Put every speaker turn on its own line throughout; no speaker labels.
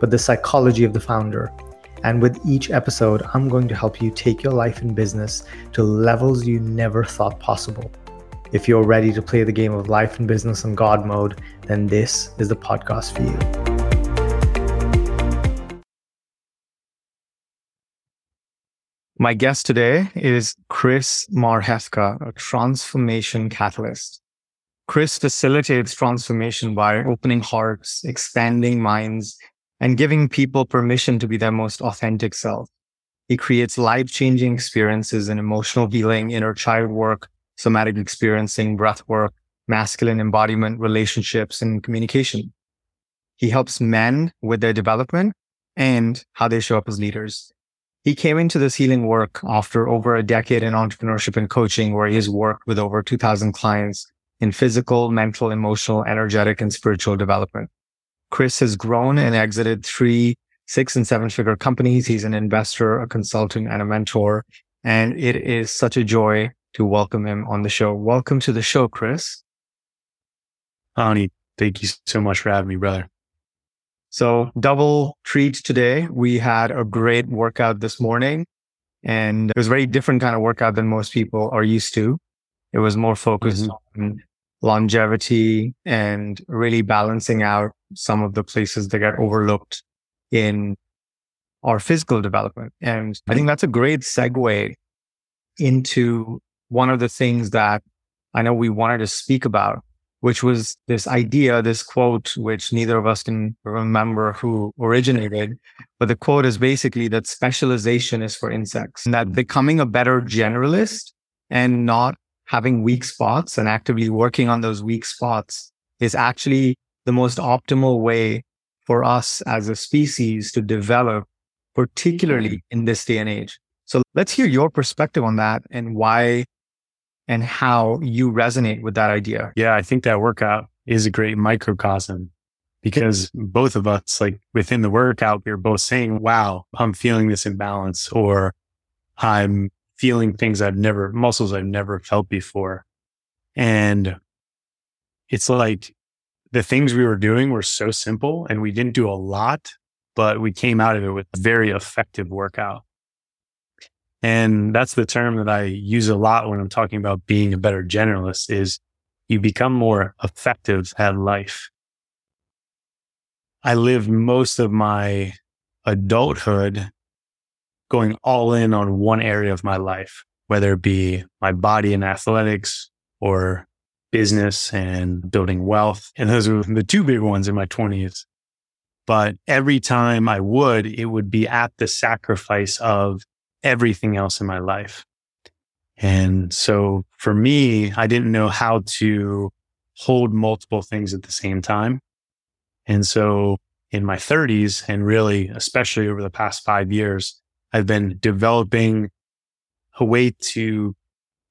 but the psychology of the founder and with each episode, I'm going to help you take your life and business to levels you never thought possible. If you're ready to play the game of life and business in God mode, then this is the podcast for you. My guest today is Chris Marchewka, a transformation catalyst. Chris facilitates transformation by opening hearts, expanding minds, and giving people permission to be their most authentic self. He creates life changing experiences in emotional healing, inner child work, somatic experiencing, breath work, masculine embodiment, relationships, and communication. He helps men with their development and how they show up as leaders. He came into this healing work after over a decade in entrepreneurship and coaching, where he has worked with over 2000 clients in physical, mental, emotional, energetic, and spiritual development. Chris has grown and exited three six and seven figure companies. He's an investor, a consultant, and a mentor. And it is such a joy to welcome him on the show. Welcome to the show, Chris.
Ani, thank you so much for having me, brother.
So, double treat today. We had a great workout this morning, and it was a very different kind of workout than most people are used to. It was more focused mm-hmm. on longevity and really balancing out some of the places that get overlooked in our physical development. And I think that's a great segue into one of the things that I know we wanted to speak about, which was this idea, this quote, which neither of us can remember who originated. But the quote is basically that specialization is for insects and that becoming a better generalist and not having weak spots and actively working on those weak spots is actually the most optimal way for us as a species to develop, particularly mm-hmm. in this day and age. So let's hear your perspective on that and why and how you resonate with that idea.
Yeah, I think that workout is a great microcosm because both of us, like within the workout, we are both saying, wow, I'm feeling this imbalance or I'm feeling things I've never, muscles I've never felt before. And it's like the things we were doing were so simple and we didn't do a lot, but we came out of it with a very effective workout. And that's the term that I use a lot when I'm talking about being a better generalist is you become more effective at life. I lived most of my adulthood going all in on one area of my life, whether it be my body and athletics or business and building wealth. And those were the two big ones in my 20s. But every time I would, it would be at the sacrifice of everything else in my life. And so for me, I didn't know how to hold multiple things at the same time. And so in my 30s, and really, especially over the past five years, I've been developing a way to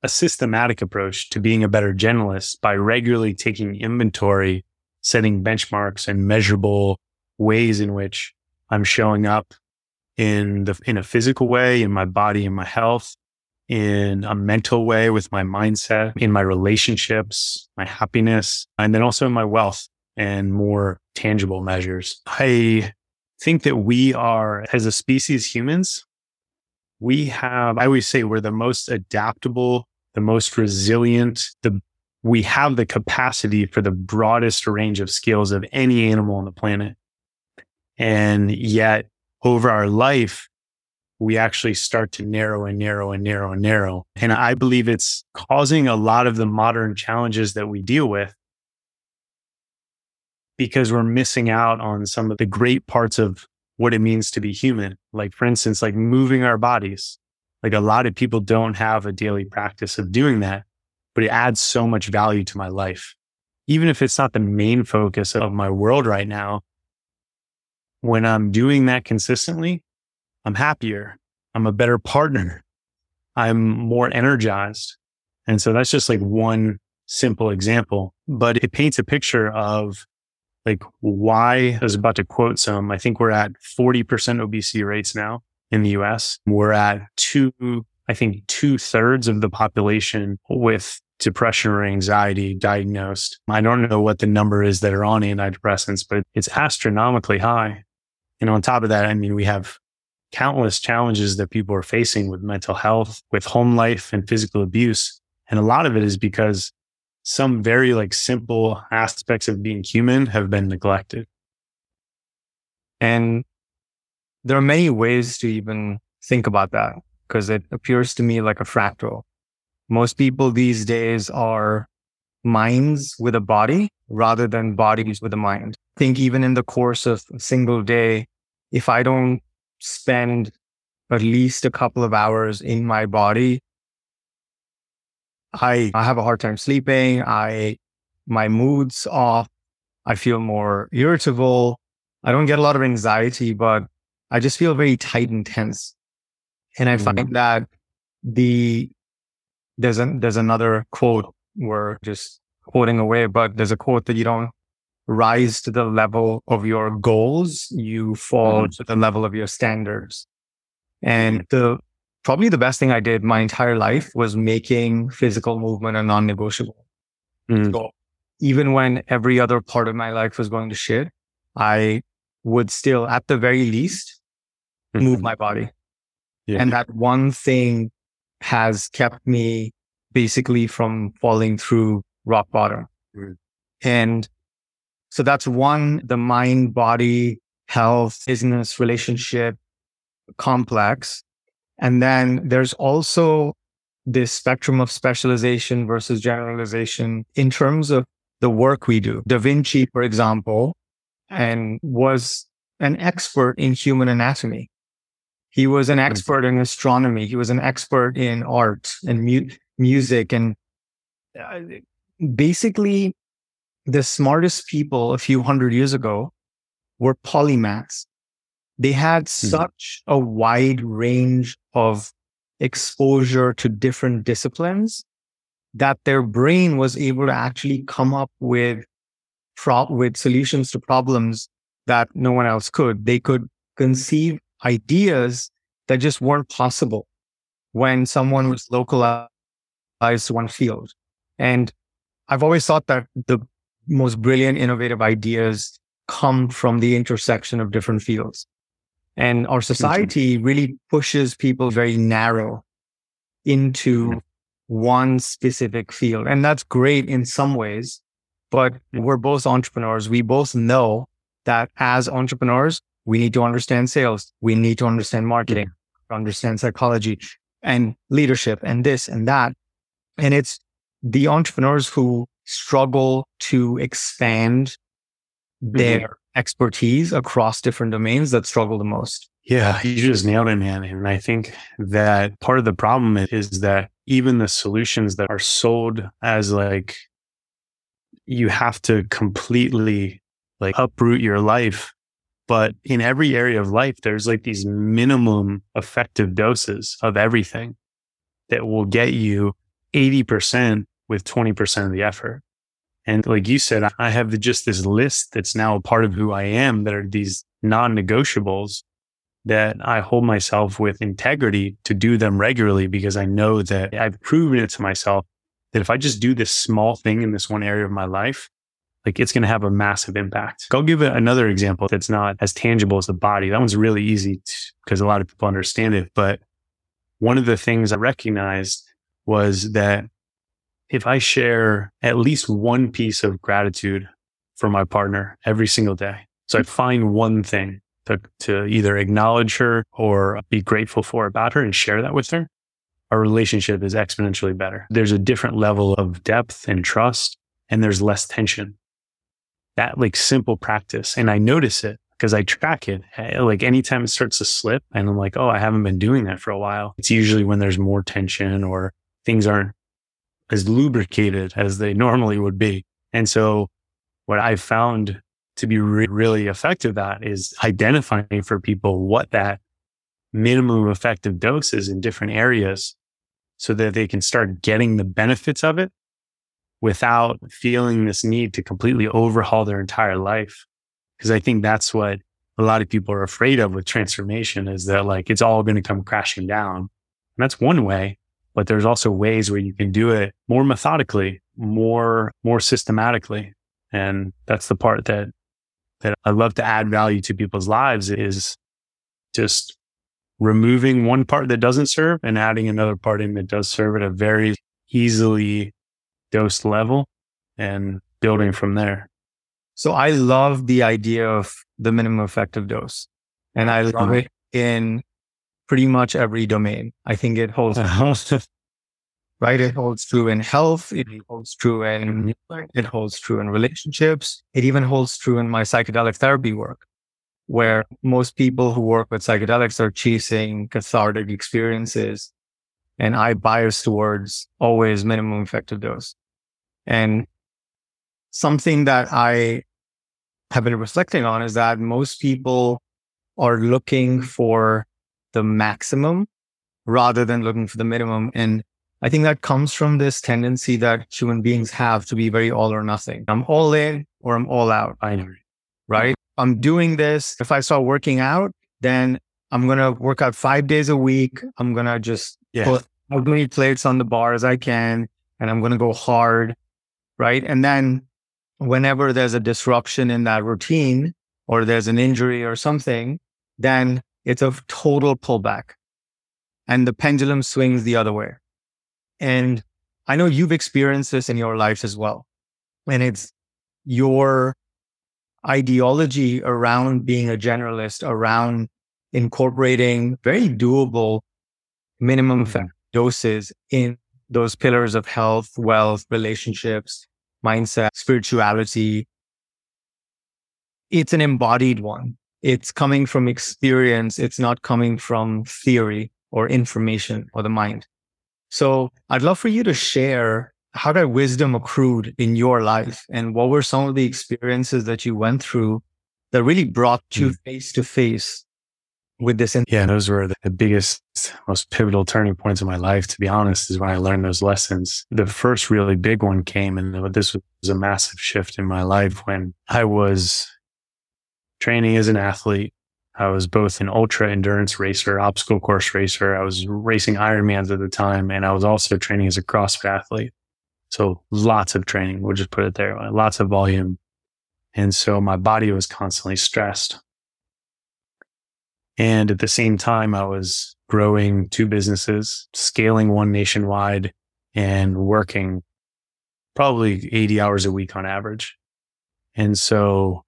a systematic approach to being a better generalist by regularly taking inventory, setting benchmarks and measurable ways in which I'm showing up in the, in a physical way, in my body, in my health, in a mental way with my mindset, in my relationships, my happiness, and then also in my wealth and more tangible measures. I think that we are, as a species, humans, we have, I always say we're the most adaptable, the most resilient, the, we have the capacity for the broadest range of skills of any animal on the planet. And yet over our life, we actually start to narrow and narrow and narrow and narrow. And I believe it's causing a lot of the modern challenges that we deal with because we're missing out on some of the great parts of what it means to be human. Like, for instance, like moving our bodies. Like a lot of people don't have a daily practice of doing that, but it adds so much value to my life. Even if it's not the main focus of my world right now, when I'm doing that consistently, I'm happier. I'm a better partner. I'm more energized. And so that's just like one simple example, but it paints a picture of like why I was about to quote some. I think we're at 40% obesity rates now in the US. We're at two, I think two thirds of the population with depression or anxiety diagnosed. I don't know what the number is that are on antidepressants, but it's astronomically high. And on top of that, I mean, we have countless challenges that people are facing with mental health, with home life and physical abuse. And a lot of it is because some very like simple aspects of being human have been neglected.
And there are many ways to even think about that because it appears to me like a fractal. Most people these days are minds with a body rather than bodies with a mind. I think even in the course of a single day, if I don't spend at least a couple of hours in my body, I, I have a hard time sleeping. I, my mood's off. I feel more irritable. I don't get a lot of anxiety, but I just feel very tight and tense. And I find mm-hmm. that the, there's a, there's another quote where just quoting away, but there's a quote that you don't rise to the level of your goals, you fall mm-hmm. to the level of your standards. And the probably the best thing I did my entire life was making physical movement a non-negotiable. Mm. So even when every other part of my life was going to shit, I would still, at the very least, mm-hmm. move my body. Yeah. And that one thing has kept me basically from falling through rock bottom. Mm. And so that's one, the mind, body, health, business, relationship complex. And then there's also this spectrum of specialization versus generalization in terms of the work we do. Da Vinci, for example, and was an expert in human anatomy. He was an expert in astronomy. He was an expert in art and mu- music and uh, basically the smartest people a few hundred years ago were polymaths. They had mm-hmm. such a wide range of exposure to different disciplines that their brain was able to actually come up with pro- with solutions to problems that no one else could. They could conceive ideas that just weren't possible when someone was localized to one field. And I've always thought that the most brilliant, innovative ideas come from the intersection of different fields. And our society really pushes people very narrow into one specific field. And that's great in some ways, but we're both entrepreneurs. We both know that as entrepreneurs, we need to understand sales. We need to understand marketing, to understand psychology and leadership and this and that. And it's the entrepreneurs who struggle to expand mm-hmm. their. Expertise across different domains that struggle the most.
Yeah, you just nailed it, man. And I think that part of the problem is that even the solutions that are sold as like, you have to completely like uproot your life. But in every area of life, there's like these minimum effective doses of everything that will get you 80% with 20% of the effort. And like you said, I have just this list that's now a part of who I am that are these non negotiables that I hold myself with integrity to do them regularly because I know that I've proven it to myself that if I just do this small thing in this one area of my life, like it's going to have a massive impact. I'll give another example that's not as tangible as the body. That one's really easy because a lot of people understand it. But one of the things I recognized was that if I share at least one piece of gratitude for my partner every single day, so I find one thing to, to either acknowledge her or be grateful for about her and share that with her, our relationship is exponentially better. There's a different level of depth and trust, and there's less tension. That like simple practice. And I notice it because I track it. Eh, like anytime it starts to slip and I'm like, oh, I haven't been doing that for a while. It's usually when there's more tension or things aren't as lubricated as they normally would be. And so what I've found to be re- really effective at is identifying for people what that minimum effective dose is in different areas so that they can start getting the benefits of it without feeling this need to completely overhaul their entire life. Cause I think that's what a lot of people are afraid of with transformation is that like it's all going to come crashing down. And that's one way, but there's also ways where you can do it more methodically, more, more systematically. And that's the part that, that I love to add value to people's lives is just removing one part that doesn't serve and adding another part in that does serve at a very easily dosed level and building from there.
So I love the idea of the minimum effective dose and I love mm-hmm. it in pretty much every domain. I think it holds, right? It holds true in health. It holds true in, mm-hmm. it holds true in relationships. It even holds true in my psychedelic therapy work where most people who work with psychedelics are chasing cathartic experiences. And I bias towards always minimum effective dose. And something that I have been reflecting on is that most people are looking for the maximum rather than looking for the minimum. And I think that comes from this tendency that human beings have to be very all or nothing. I'm all in or I'm all out.
I know.
Right. I'm doing this. If I start working out, then I'm going to work out five days a week. I'm going to just yeah. put as many plates on the bar as I can, and I'm going to go hard. Right. And then whenever there's a disruption in that routine or there's an injury or something, then it's a total pullback and the pendulum swings the other way. And I know you've experienced this in your life as well. And it's your ideology around being a generalist, around incorporating very doable minimum mm-hmm. doses in those pillars of health, wealth, relationships, mindset, spirituality. It's an embodied one. It's coming from experience. It's not coming from theory or information or the mind. So I'd love for you to share how that wisdom accrued in your life and what were some of the experiences that you went through that really brought you hmm. face to face with this?
Yeah, those were the biggest, most pivotal turning points in my life, to be honest, is when I learned those lessons. The first really big one came, and this was a massive shift in my life when I was training as an athlete. I was both an ultra endurance racer, obstacle course racer. I was racing Ironmans at the time, and I was also training as a CrossFit athlete. So lots of training. We'll just put it there. Lots of volume. And so my body was constantly stressed. And at the same time, I was growing two businesses, scaling one nationwide and working probably 80 hours a week on average. And so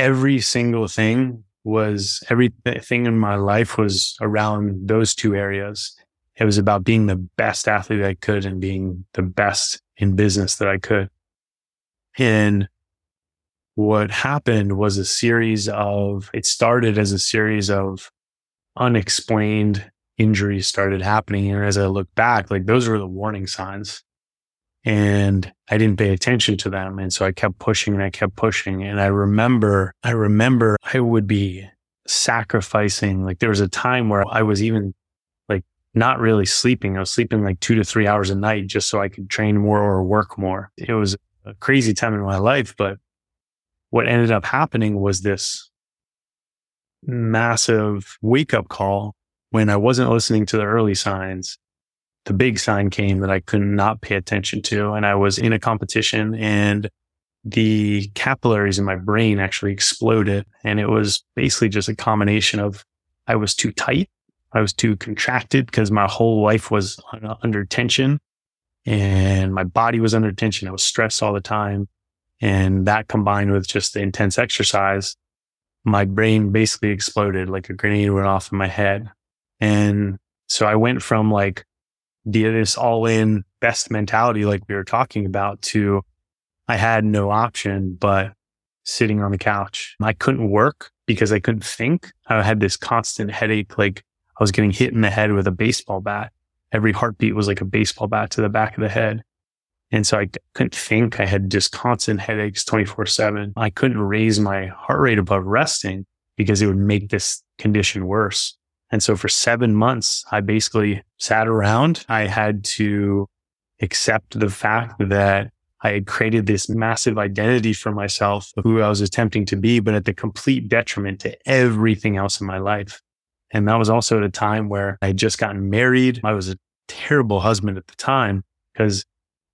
every single thing was everything in my life was around those two areas. It was about being the best athlete I could and being the best in business that I could. And what happened was a series of, it started as a series of unexplained injuries started happening. And as I look back, like those were the warning signs. And I didn't pay attention to them. And so I kept pushing and I kept pushing. And I remember, I remember I would be sacrificing. Like there was a time where I was even like not really sleeping. I was sleeping like two to three hours a night just so I could train more or work more. It was a crazy time in my life, but what ended up happening was this massive wake up call when I wasn't listening to the early signs. The big sign came that I could not pay attention to. And I was in a competition and the capillaries in my brain actually exploded. And it was basically just a combination of I was too tight I was too contracted because my whole life was under tension and my body was under tension. I was stressed all the time. And that combined with just the intense exercise, my brain basically exploded like a grenade went off in my head. And so I went from like this all in best mentality, like we were talking about to I had no option but sitting on the couch. I couldn't work because I couldn't think. I had this constant headache, like I was getting hit in the head with a baseball bat. Every heartbeat was like a baseball bat to the back of the head. And so I couldn't think. I had just constant headaches 24 seven. I couldn't raise my heart rate above resting because it would make this condition worse. And so for seven months, I basically sat around. I had to accept the fact that I had created this massive identity for myself of who I was attempting to be, but at the complete detriment to everything else in my life. And that was also at a time where I had just gotten married. I was a terrible husband at the time because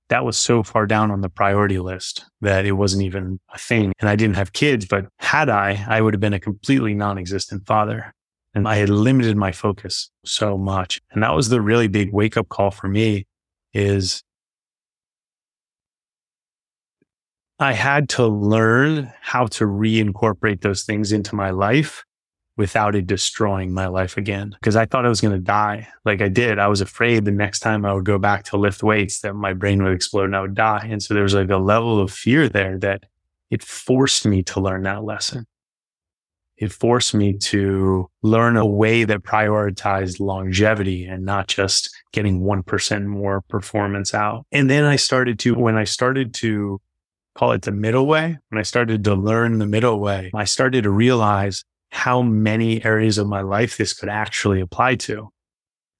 that was so far down on the priority list that it wasn't even a thing. And I didn't have kids, but had I, I would have been a completely non-existent father. And I had limited my focus so much. And that was the really big wake up call for me is I had to learn how to reincorporate those things into my life without it destroying my life again. Because I thought I was going to die. Like I did. I was afraid the next time I would go back to lift weights that my brain would explode and I would die. And so there was like a level of fear there that it forced me to learn that lesson. It forced me to learn a way that prioritized longevity and not just getting 1% more performance out. And then I started to, when I started to call it the middle way. When I started to learn the middle way, I started to realize how many areas of my life this could actually apply to.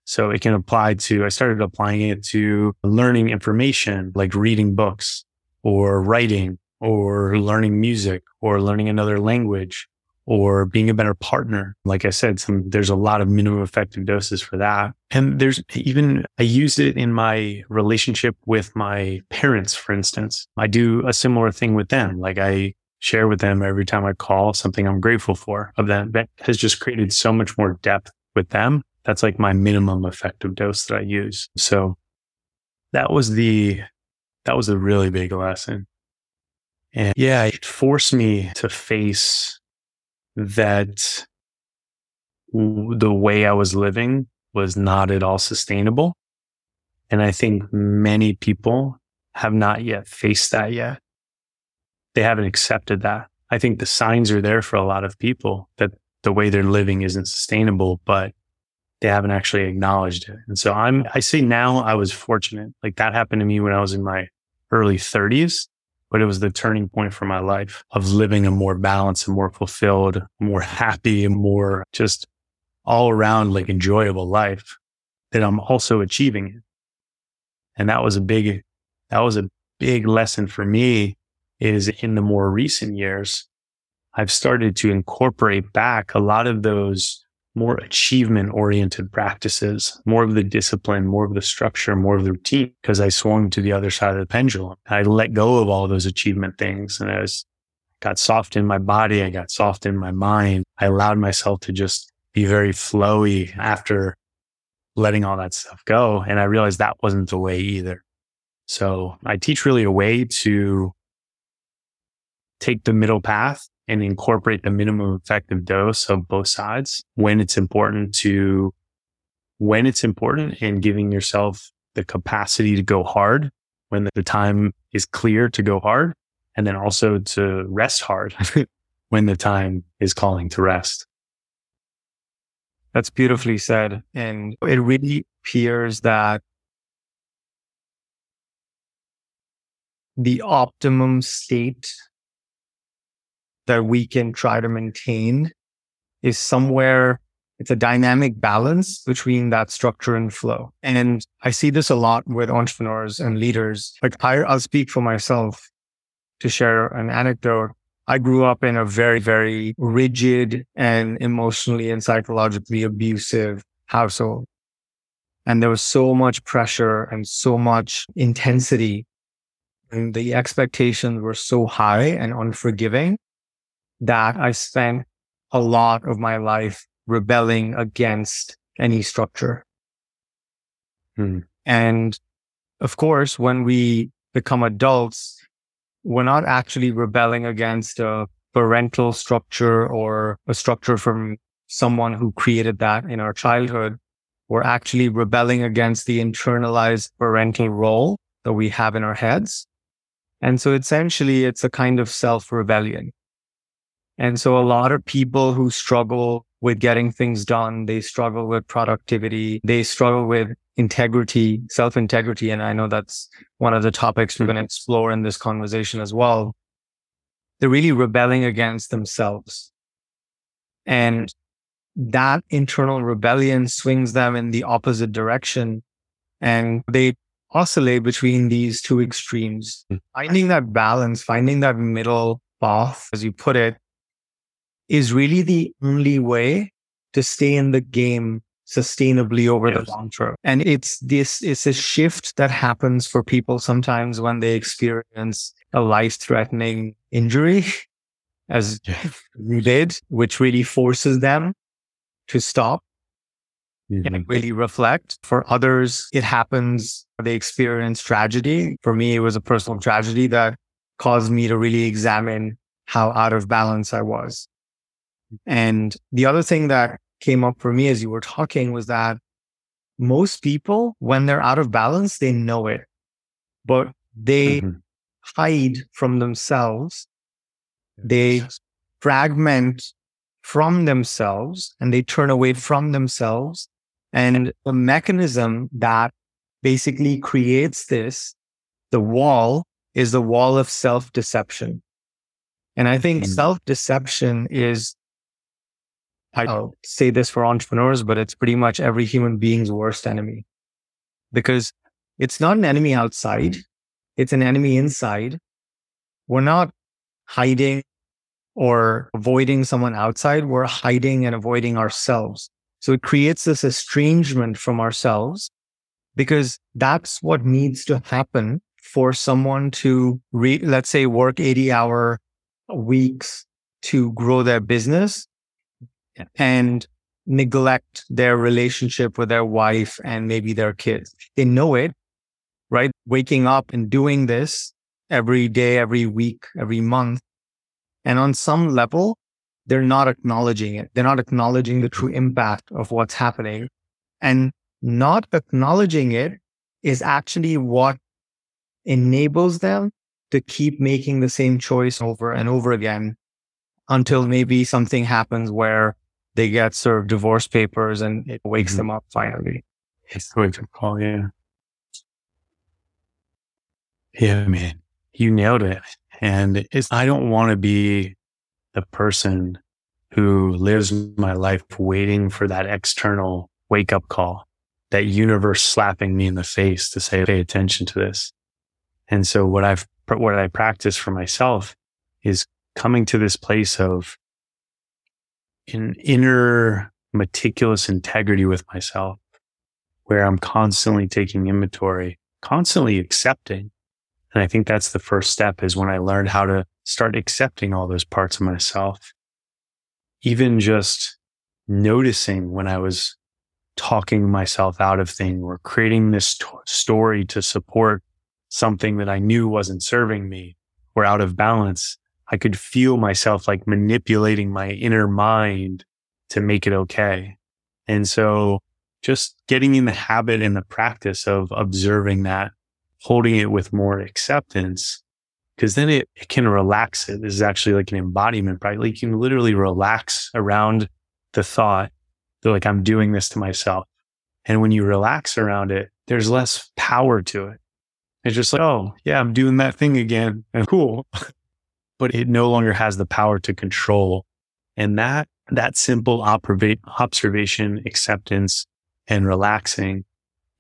So it can apply to, I started applying it to learning information, like reading books or writing or learning music or learning another language or being a better partner. Like I said, some, there's a lot of minimum effective doses for that. And there's even, I use it in my relationship with my parents, for instance. I do a similar thing with them. Like I share with them every time I call something I'm grateful for of them that has just created so much more depth with them. That's like my minimum effective dose that I use. So that was the, that was a really big lesson. And yeah, it forced me to face that the way I was living was not at all sustainable. And I think many people have not yet faced that yet. They haven't accepted that. I think the signs are there for a lot of people that the way they're living isn't sustainable, but they haven't actually acknowledged it. And so I'm, I say now I was fortunate. Like that happened to me when I was in my early 30s but it was the turning point for my life of living a more balanced and more fulfilled, more happy and more just all around like enjoyable life that I'm also achieving it. And that was a big, that was a big lesson for me is in the more recent years, I've started to incorporate back a lot of those more achievement oriented practices, more of the discipline, more of the structure, more of the routine, because I swung to the other side of the pendulum. I let go of all those achievement things and I was, got soft in my body. I got soft in my mind. I allowed myself to just be very flowy after letting all that stuff go. And I realized that wasn't the way either. So I teach really a way to take the middle path and incorporate the minimum effective dose of both sides when it's important to, when it's important and giving yourself the capacity to go hard when the time is clear to go hard. And then also to rest hard when the time is calling to rest.
That's beautifully said. And it really appears that the optimum state that we can try to maintain is somewhere it's a dynamic balance between that structure and flow. And I see this a lot with entrepreneurs and leaders. Like I, I'll speak for myself to share an anecdote. I grew up in a very, very rigid and emotionally and psychologically abusive household. And there was so much pressure and so much intensity. And the expectations were so high and unforgiving that I spent a lot of my life rebelling against any structure. Hmm. And of course, when we become adults, we're not actually rebelling against a parental structure or a structure from someone who created that in our childhood. We're actually rebelling against the internalized parental role that we have in our heads. And so essentially it's a kind of self rebellion. And so a lot of people who struggle with getting things done. They struggle with productivity. They struggle with integrity, self integrity. And I know that's one of the topics we're going to explore in this conversation as well. They're really rebelling against themselves. And that internal rebellion swings them in the opposite direction and they oscillate between these two extremes. Hmm. Finding that balance, finding that middle path, as you put it, is really the only way to stay in the game sustainably over yes. the long term. And it's this, it's a shift that happens for people sometimes when they experience a life threatening injury, as you did, which really forces them to stop mm-hmm. and really reflect. For others, it happens, they experience tragedy. For me, it was a personal tragedy that caused me to really examine how out of balance I was. And the other thing that came up for me as you were talking was that most people, when they're out of balance, they know it, but they mm-hmm. hide from themselves. They fragment from themselves and they turn away from themselves. And the mechanism that basically creates this, the wall is the wall of self deception. And I think mm-hmm. self deception is I'll say this for entrepreneurs, but it's pretty much every human being's worst enemy because it's not an enemy outside. It's an enemy inside. We're not hiding or avoiding someone outside. We're hiding and avoiding ourselves. So it creates this estrangement from ourselves because that's what needs to happen for someone to re- let's say work 80 hour weeks to grow their business and neglect their relationship with their wife and maybe their kids. They know it, right? Waking up and doing this every day, every week, every month. And on some level, they're not acknowledging it. They're not acknowledging the true impact of what's happening. And not acknowledging it is actually what enables them to keep making the same choice over and over again until maybe something happens where they get served divorce papers and it wakes mm-hmm. them up finally.
It's the wake up call, yeah. Yeah, man, you nailed it. And it's, I don't want to be the person who lives my life waiting for that external wake up call, that universe slapping me in the face to say, pay attention to this. And so what I've, what I practice for myself is coming to this place of an inner meticulous integrity with myself where I'm constantly taking inventory, constantly accepting. And I think that's the first step is when I learned how to start accepting all those parts of myself. Even just noticing when I was talking myself out of things or creating this t- story to support something that I knew wasn't serving me or out of balance. I could feel myself like manipulating my inner mind to make it okay. And so just getting in the habit and the practice of observing that, holding it with more acceptance, because then it, it can relax it. This is actually like an embodiment, right? Like you can literally relax around the thought that like I'm doing this to myself. And when you relax around it, there's less power to it. It's just like, oh yeah, I'm doing that thing again and cool. but it no longer has the power to control. And that, that simple observation, acceptance and relaxing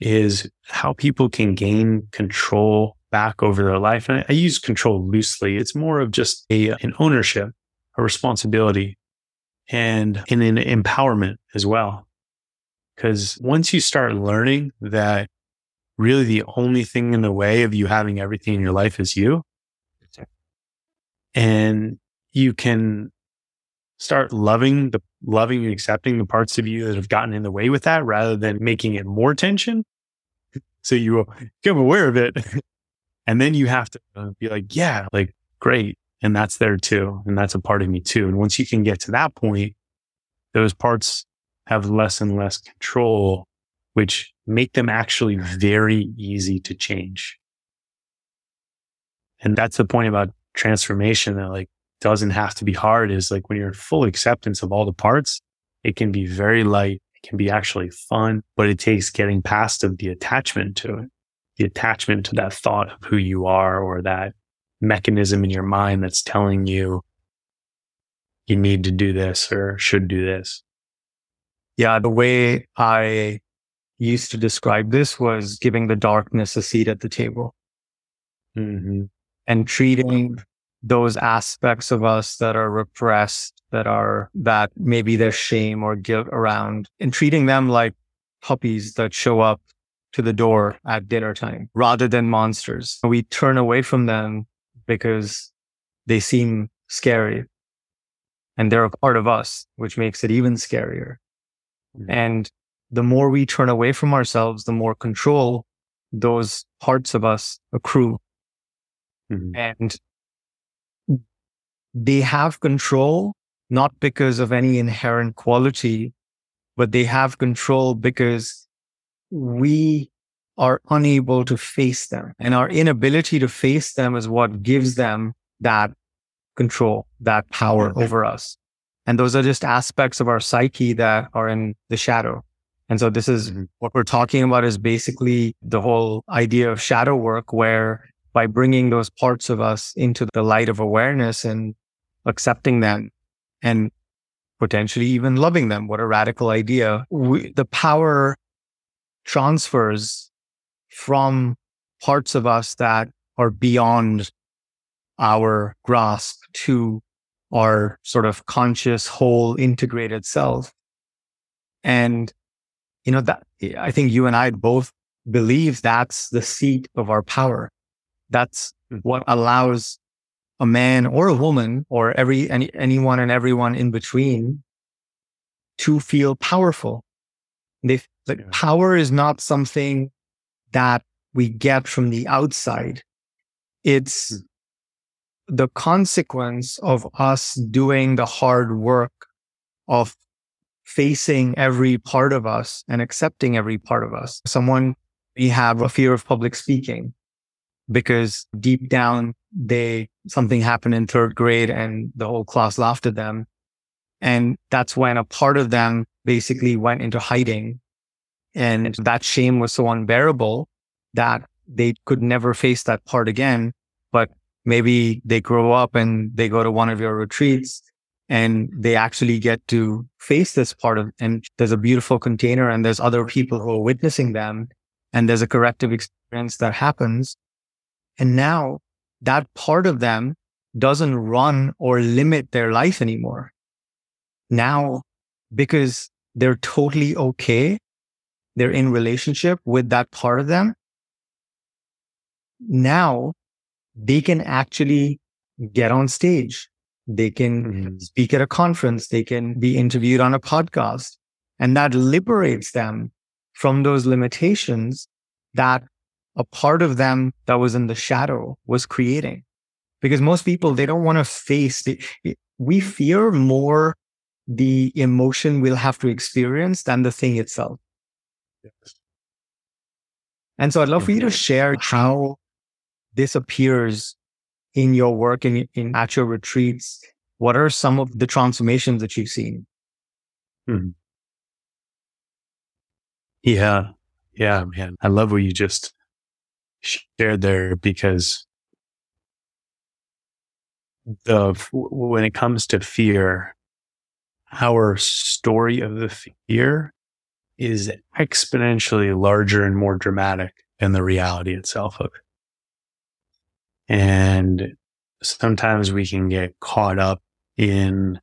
is how people can gain control back over their life. And I, I use control loosely. It's more of just a, an ownership, a responsibility and, and an empowerment as well. Cause once you start learning that really the only thing in the way of you having everything in your life is you, and you can start loving the loving and accepting the parts of you that have gotten in the way with that rather than making it more tension. So you become aware of it. and then you have to uh, be like, yeah, like great. And that's there too. And that's a part of me too. And once you can get to that point, those parts have less and less control, which make them actually very easy to change. And that's the point about transformation that like doesn't have to be hard is like when you're in full acceptance of all the parts, It can be very light. It can be actually fun, but it takes getting past of the attachment to it, the attachment to that thought of who you are or that mechanism in your mind that's telling you you need to do this or should do this.
Yeah. The way I used to describe this was giving the darkness a seat at the table
Mm-hmm.
And treating those aspects of us that are repressed, that are, that maybe there's shame or guilt around and treating them like puppies that show up to the door at dinner time rather than monsters. We turn away from them because they seem scary and they're a part of us, which makes it even scarier.
Mhm.
And the more we turn away from ourselves, the more control those parts of us accrue.
Mhm.
And they have control, not because of any inherent quality, but they have control because we are unable to face them. And our inability to face them is what gives them that control, that power over us. And those are just aspects of our psyche that are in the shadow. And so this is
Mhm.
what we're talking about is basically the whole idea of shadow work, where by bringing those parts of us into the light of awareness and accepting them and potentially even loving them, what a radical idea. We, the power transfers from parts of us that are beyond our grasp to our sort of conscious, whole, integrated self. And, you know, that I think you and I both believe that's the seat of our power. That's
Mhm.
what allows a man or a woman or every, any, anyone and everyone in between to feel powerful. They, like
Yeah.
power is not something that we get from the outside. It's
Mm.
the consequence of us doing the hard work of facing every part of us and accepting every part of us. Someone we have a fear of public speaking because deep down they something happened in third grade and the whole class laughed at them. And that's when a part of them basically went into hiding. And that shame was so unbearable that they could never face that part again. But maybe they grow up and they go to one of your retreats and they actually get to face this part of, and there's a beautiful container and there's other people who are witnessing them and there's a corrective experience that happens. And now that part of them doesn't run or limit their life anymore. Now, because they're totally okay, they're in relationship with that part of them. Now they can actually get on stage. They can
Mhm.
speak at a conference. They can be interviewed on a podcast and that liberates them from those limitations that a part of them that was in the shadow was creating. Because most people, they don't want to face the, we fear more the emotion we'll have to experience than the thing itself. And so I'd love for you to share how this appears in your work and in at your retreats. What are some of the transformations that you've seen? Hmm.
Yeah. Yeah, man. I love what you just shared there because the when it comes to fear, our story of the fear is exponentially larger and more dramatic than the reality itself of it. And sometimes we can get caught up in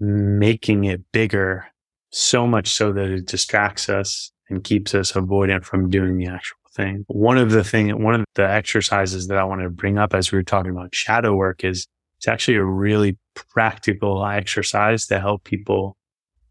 making it bigger so much so that it distracts us and keeps us avoidant from doing the actual thing. One of the thing, one of the exercises that I want to bring up as we were talking about shadow work is it's actually a really practical exercise to help people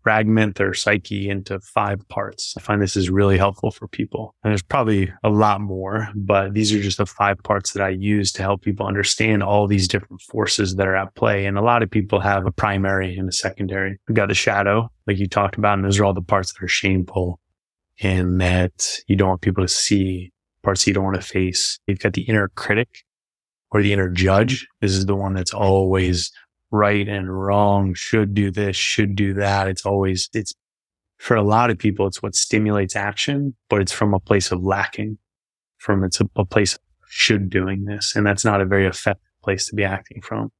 fragment their psyche into five parts. I find this is really helpful for people. And there's probably a lot more, but these are just the five parts that I use to help people understand all these different forces that are at play. And a lot of people have a primary and a secondary. We've got the shadow, like you talked about, and those are all the parts that are shameful and that you don't want people to see, parts you don't want to face. You've got the inner critic or the inner judge. This is the one that's always right and wrong, should do this, should do that. It's always, it's for a lot of people, it's what stimulates action, but it's from a place of lacking, from it's a, a place of should doing this. And that's not a very effective place to be acting from.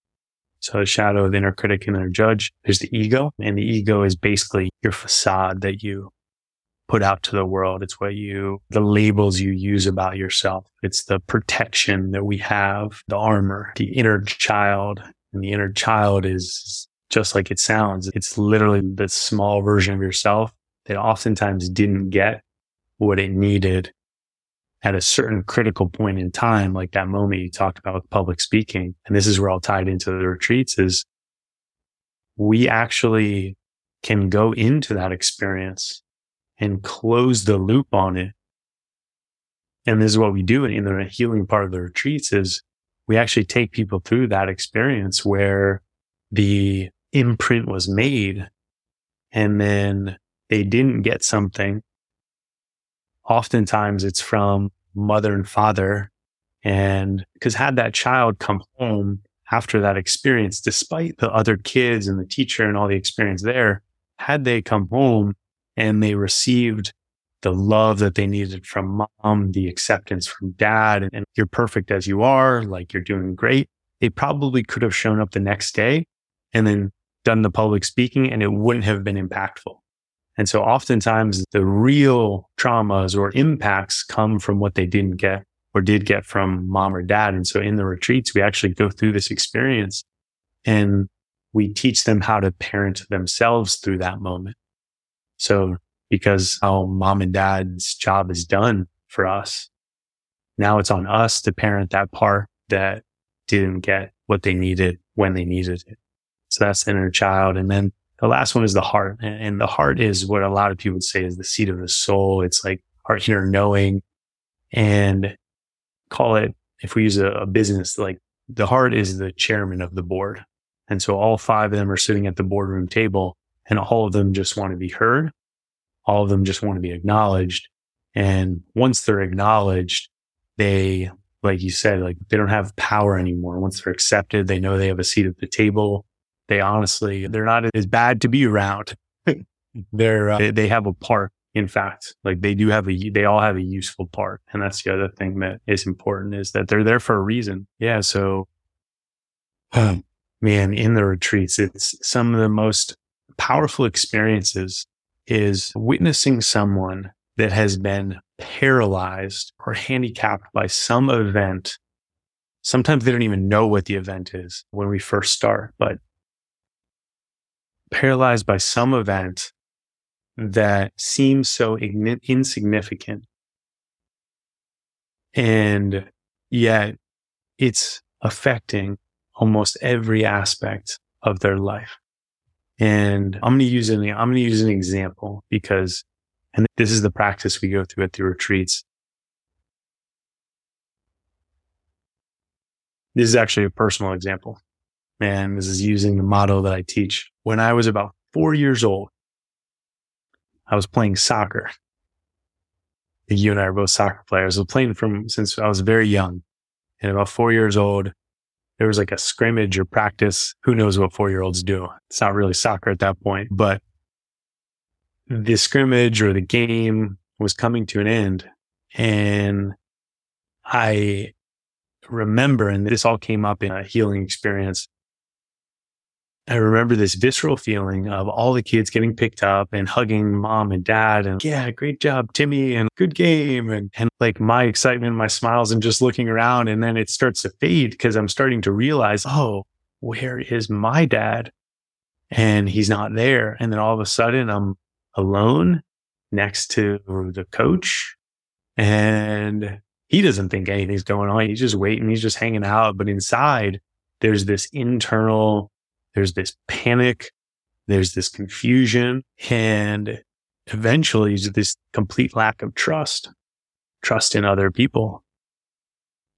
So the shadow of the inner critic and inner judge, there's the ego and the ego is basically your facade that you put out to the world. It's what you, the labels you use about yourself. It's the protection that we have, the armor, the inner child. And the inner child is just like it sounds. It's literally the small version of yourself that oftentimes didn't get what it needed at a certain critical point in time, like that moment you talked about with public speaking. And this is where I'll tie it into the retreats is we actually can go into that experience and close the loop on it. And this is what we do in the healing part of the retreats is we actually take people through that experience where the imprint was made and then they didn't get something oftentimes it's from mother and father. And because had that child come home after that experience, despite the other kids and the teacher and all the experience there, had they come home and they received the love that they needed from mom, the acceptance from dad, and you're perfect as you are, like you're doing great, they probably could have shown up the next day and then done the public speaking and it wouldn't have been impactful. And so oftentimes the real traumas or impacts come from what they didn't get or did get from mom or dad. And so in the retreats, we actually go through this experience and we teach them how to parent themselves through that moment. So because how mom and dad's job is done for us, now it's on us to parent that part that didn't get what they needed when they needed it. So that's the inner child. And then the last one is the heart. And the heart is what a lot of people would say is the seat of the soul. It's like heart, inner knowing and call it, if we use a, a business, like the heart is the chairman of the board. And so all five of them are sitting at the boardroom table and all of them just want to be heard. All of them just want to be acknowledged. And once they're acknowledged, they, like you said, like they don't have power anymore. Once they're accepted, they know they have a seat at the table they honestly, they're not as bad to be around. they're, uh, they have a part. In fact, like they do have a, they all have a useful part. And that's the other thing that is important is that they're there for a reason. Yeah. So, man, in the retreats, it's some of the most powerful experiences is witnessing someone that has been paralyzed or handicapped by some event. Sometimes they don't even know what the event is when we first start, but paralyzed by some event that seems so insignificant. And yet it's affecting almost every aspect of their life. And I'm going to use an, I'm going to use an example because, and this is the practice we go through at the retreats. This is actually a personal example. And this is using the model that I teach when I was about four years old, I was playing soccer. You and I are both soccer players. I was playing from since I was very young. And about four years old, there was like a scrimmage or practice. Who knows what four year olds do? It's not really soccer at that point, but the scrimmage or the game was coming to an end. And I remember, and this all came up in a healing experience. I remember this visceral feeling of all the kids getting picked up and hugging mom and dad and yeah, great job, Timmy, and good game. And, and like my excitement, my smiles, and just looking around. And then it starts to fade because I'm starting to realize, oh, where is my dad? And he's not there. And then all of a sudden I'm alone next to the coach and he doesn't think anything's going on. He's just waiting. He's just hanging out. But inside there's this internal there's this panic, there's this confusion, and eventually this complete lack of trust, trust in other people.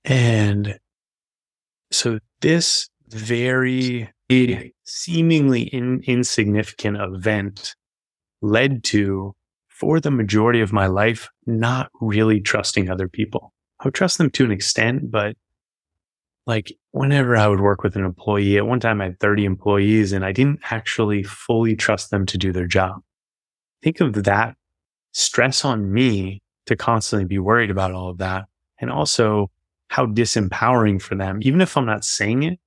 And so this very seemingly in, insignificant event led to, for the majority of my life, not really trusting other people. I would trust them to an extent, but like whenever I would work with an employee, at one time I had 30 employees and I didn't actually fully trust them to do their job. Think of that stress on me to constantly be worried about all of that. And also how disempowering for them. Even if I'm not saying it,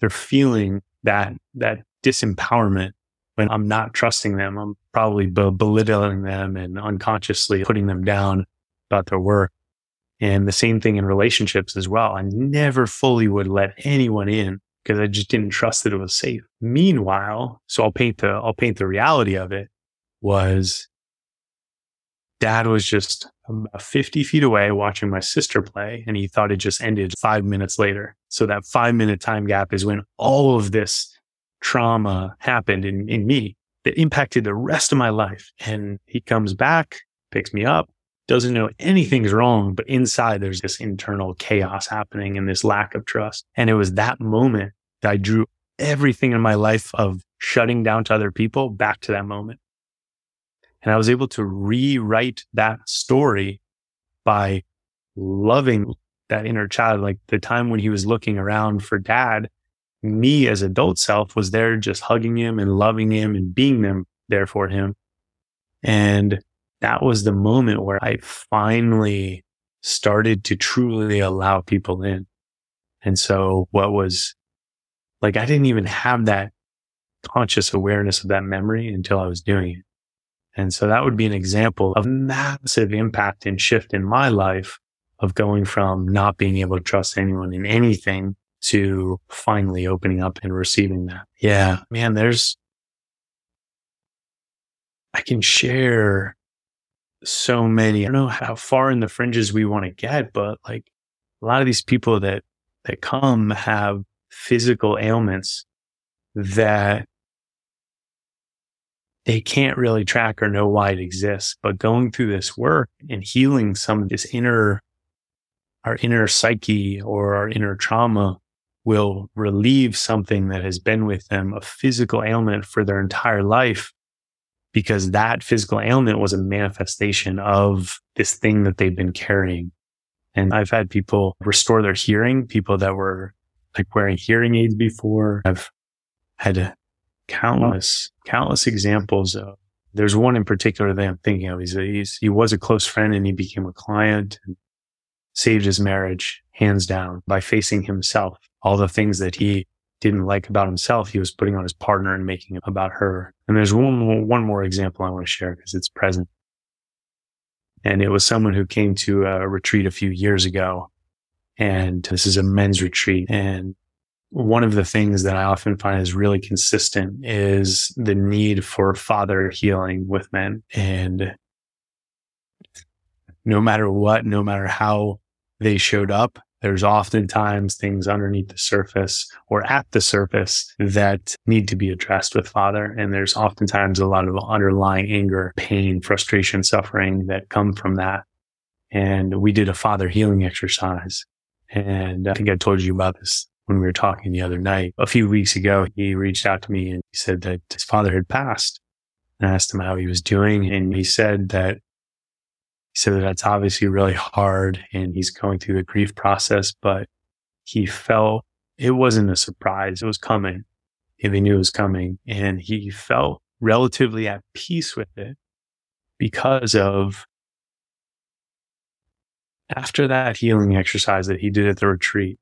they're feeling that, that disempowerment when I'm not trusting them. I'm probably belittling them and unconsciously putting them down about their work. And the same thing in relationships as well. I never fully would let anyone in because I just didn't trust that it was safe. Meanwhile, so I'll paint the, I'll paint the reality of it was dad was just 50 feet away watching my sister play and he thought it just ended five minutes later. So that five minute time gap is when all of this trauma happened in, in me that impacted the rest of my life. And he comes back, picks me up, doesn't know anything's wrong, but inside there's this internal chaos happening and this lack of trust. And it was that moment that I drew everything in my life of shutting down to other people back to that moment. And I was able to rewrite that story by loving that inner child. Like the time when he was looking around for dad, me as adult self was there just hugging him and loving him and being them there for him. And that was the moment where I finally started to truly allow people in. And so what was like, I didn't even have that conscious awareness of that memory until I was doing it. And so that would be an example of massive impact and shift in my life of going from not being able to trust anyone in anything to finally opening up and receiving that. Yeah, man, there's, I can share so many. I don't know how far in the fringes we want to get, but like a lot of these people that, that come have physical ailments that they can't really track or know why it exists. But going through this work and healing some of this inner, our inner psyche or our inner trauma will relieve something that has been with them, a physical ailment for their entire life, because that physical ailment was a manifestation of this thing that they've been carrying. And I've had people restore their hearing, people that were like wearing hearing aids before. I've had countless, countless examples of, there's one in particular that I'm thinking of. He's, he's, he was a close friend and he became a client and saved his marriage hands down by facing himself all the things that he didn't like about himself, he was putting on his partner and making it about her. And there's one more, one more example I want to share because it's present. And it was someone who came to a retreat a few years ago. And this is a men's retreat. And one of the things that I often find is really consistent is the need for father healing with men. And no matter what, no matter how they showed up, there's oftentimes things underneath the surface or at the surface that need to be addressed with father. And there's oftentimes a lot of underlying anger, pain, frustration, suffering that come from that. And we did a father healing exercise. And I think I told you about this when we were talking the other night. A few weeks ago, he reached out to me and he said that his father had passed. And I asked him how he was doing. And he said that said that that's obviously really hard and he's going through the grief process, but he felt it wasn't a surprise. It was coming. He knew it was coming and he felt relatively at peace with it because of after that healing exercise that he did at the retreat,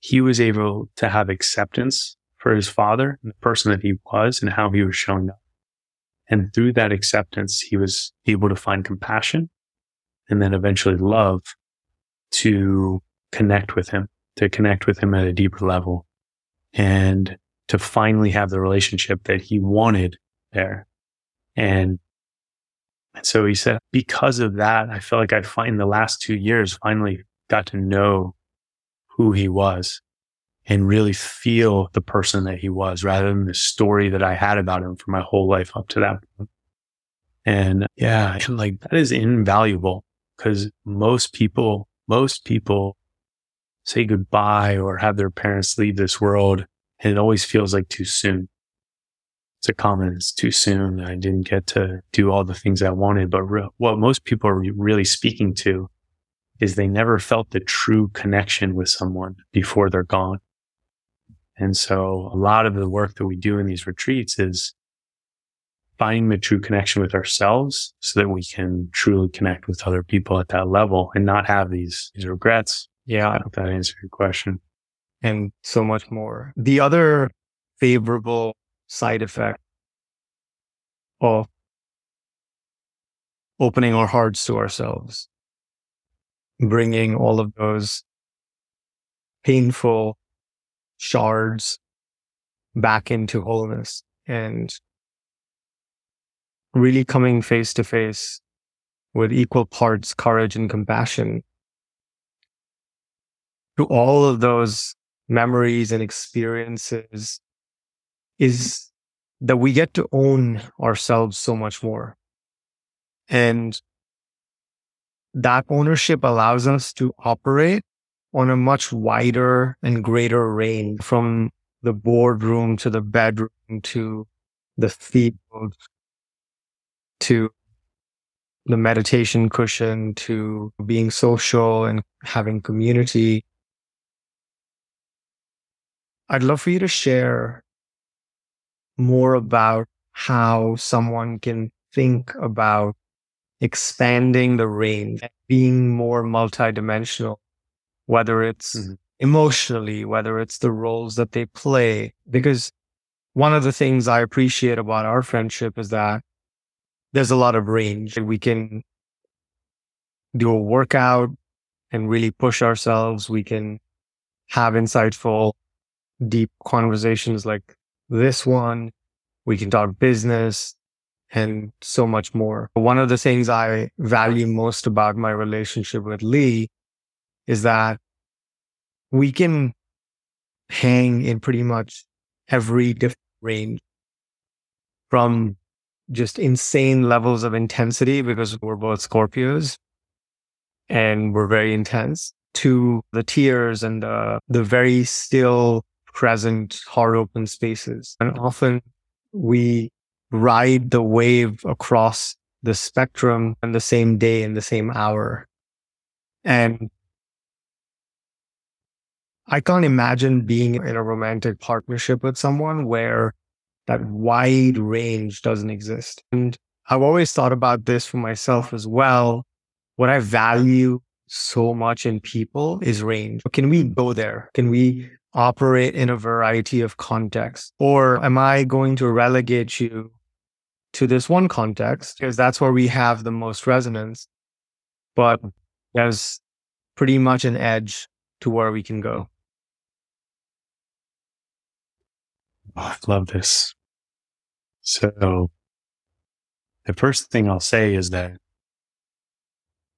he was able to have acceptance for his father and the person that he was and how he was showing up. And through that acceptance, he was able to find compassion and then eventually love to connect with him, to connect with him at a deeper level and to finally have the relationship that he wanted there. And, and so he said, because of that, I felt like I find the last two years finally got to know who he was and really feel the person that he was rather than the story that I had about him for my whole life up to that point. And yeah, like that is invaluable because most people, most people say goodbye or have their parents leave this world and it always feels like too soon. It's a common, it's too soon. I didn't get to do all the things I wanted, but re- what most people are really speaking to is they never felt the true connection with someone before they're gone. And so a lot of the work that we do in these retreats is finding the true connection with ourselves so that we can truly connect with other people at that level and not have these, these regrets.
Yeah.
I hope that answered your question.
And so much more. The other favorable side effect of opening our hearts to ourselves, bringing all of those painful shards back into wholeness and really coming face to face with equal parts courage and compassion to all of those memories and experiences is that we get to own ourselves so much more. And that ownership allows us to operate on a much wider and greater range from the boardroom to the bedroom to the field to the meditation cushion to being social and having community. I'd love for you to share more about how someone can think about expanding the range, being more multidimensional, whether it's mm-hmm. emotionally, whether it's the roles that they play. Because one of the things I appreciate about our friendship is that there's a lot of range. We can do a workout and really push ourselves. We can have insightful, deep conversations like this one. We can talk business and so much more. One of the things I value most about my relationship with Lee is that we can hang in pretty much every different range from just insane levels of intensity because we're both Scorpios and we're very intense to the tears and the, the very still present heart open spaces. And often we ride the wave across the spectrum in the same day in the same hour. And I can't imagine being in a romantic partnership with someone where that wide range doesn't exist. And I've always thought about this for myself as well. What I value so much in people is range. Can we go there? Can we operate in a variety of contexts? Or am I going to relegate you to this one context? Because that's where we have the most resonance. But there's pretty much an edge to where we can go.
Oh, I love this. So the first thing I'll say is that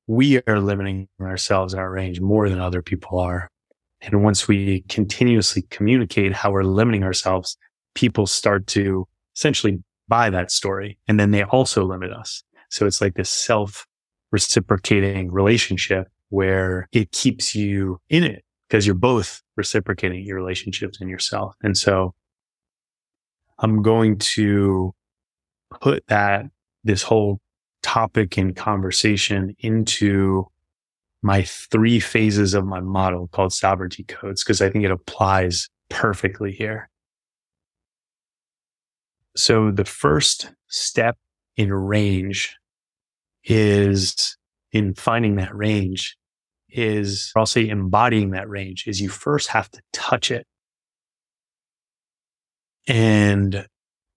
we are limiting ourselves, our range more than other people are. And once we continuously communicate how we're limiting ourselves, people start to essentially buy that story. And then they also limit us. So it's like this self reciprocating relationship where it keeps you in it because you're both reciprocating your relationships and yourself. And so I'm going to put that, this whole topic and conversation into my three phases of my model called sovereignty codes because I think it applies perfectly here. So the first step in range is in finding that range is or I'll say embodying that range is you first have to touch it. And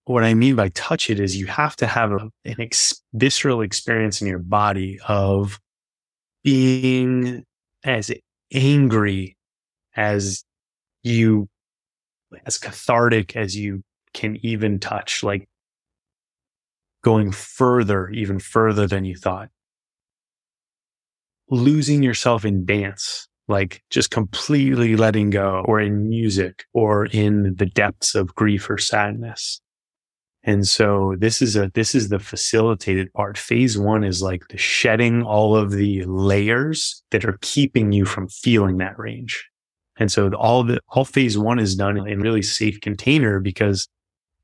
what I mean by touch it is you have to have a, an ex- visceral experience in your body of being as angry as you, as cathartic as you can even touch, like going further, even further than you thought. Losing yourself in dance, like just completely letting go, or in music, or in the depths of grief or sadness. And so this is a, this is the facilitated part. Phase one is like the shedding all of the layers that are keeping you from feeling that range. And so all the, all phase one is done in really safe container because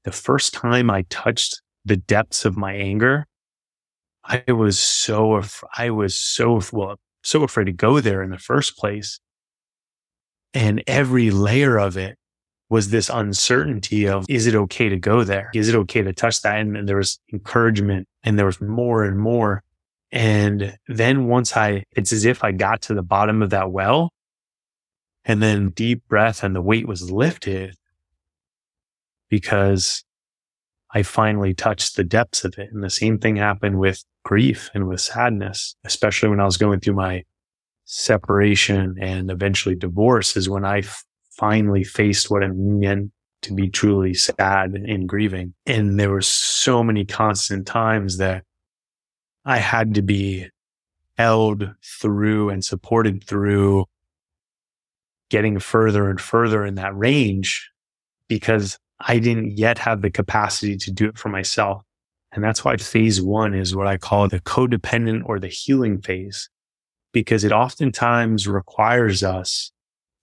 the first time I touched the depths of my anger, I was so, I was so, well, so afraid to go there in the first place. And every layer of it was this uncertainty of, is it okay to go there? Is it okay to touch that? And, and there was encouragement and there was more and more. And then once I, it's as if I got to the bottom of that well and then deep breath and the weight was lifted because I finally touched the depths of it. And the same thing happened with grief and with sadness, especially when I was going through my separation and eventually divorce is when I f- finally faced what it meant to be truly sad and grieving. And there were so many constant times that I had to be held through and supported through getting further and further in that range because I didn't yet have the capacity to do it for myself. And that's why phase one is what I call the codependent or the healing phase, because it oftentimes requires us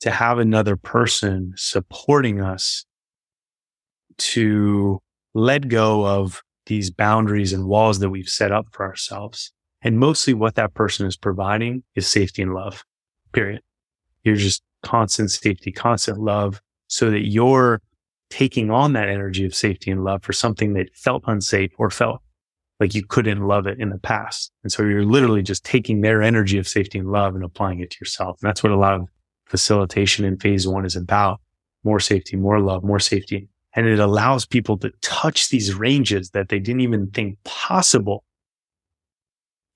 to have another person supporting us to let go of these boundaries and walls that we've set up for ourselves. And mostly what that person is providing is safety and love, period. You're just constant safety, constant love so that you're taking on that energy of safety and love for something that felt unsafe or felt like you couldn't love it in the past. And so you're literally just taking their energy of safety and love and applying it to yourself. And that's what a lot of facilitation in phase one is about. More safety, more love, more safety. And it allows people to touch these ranges that they didn't even think possible.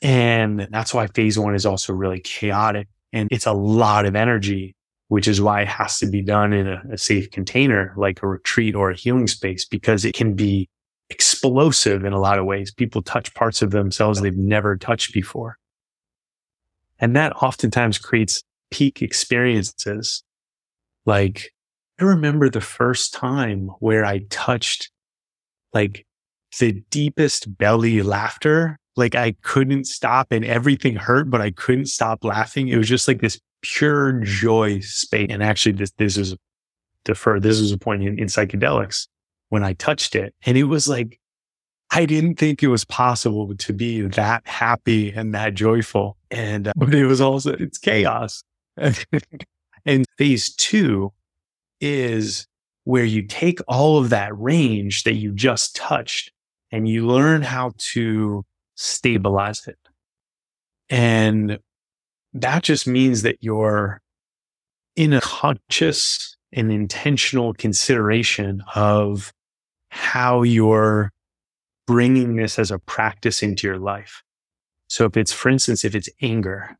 And that's why phase one is also really chaotic and it's a lot of energy which is why it has to be done in a, a, safe container like a retreat or a healing space because it can be explosive in a lot of ways. People touch parts of themselves they've never touched before. And that oftentimes creates peak experiences. Like I remember the first time where I touched like the deepest belly laughter. Like I couldn't stop and everything hurt, but I couldn't stop laughing. It was just like this pure joy space. And actually, this, this was defer. This was a point in, in psychedelics when I touched it. And it was like, I didn't think it was possible to be that happy and that joyful. And, uh, but it was also, it's chaos. and phase two is where you take all of that range that you just touched and you learn how to stabilize it. And that just means that you're in a conscious and intentional consideration of how you're bringing this as a practice into your life. So if it's, for instance, if it's anger,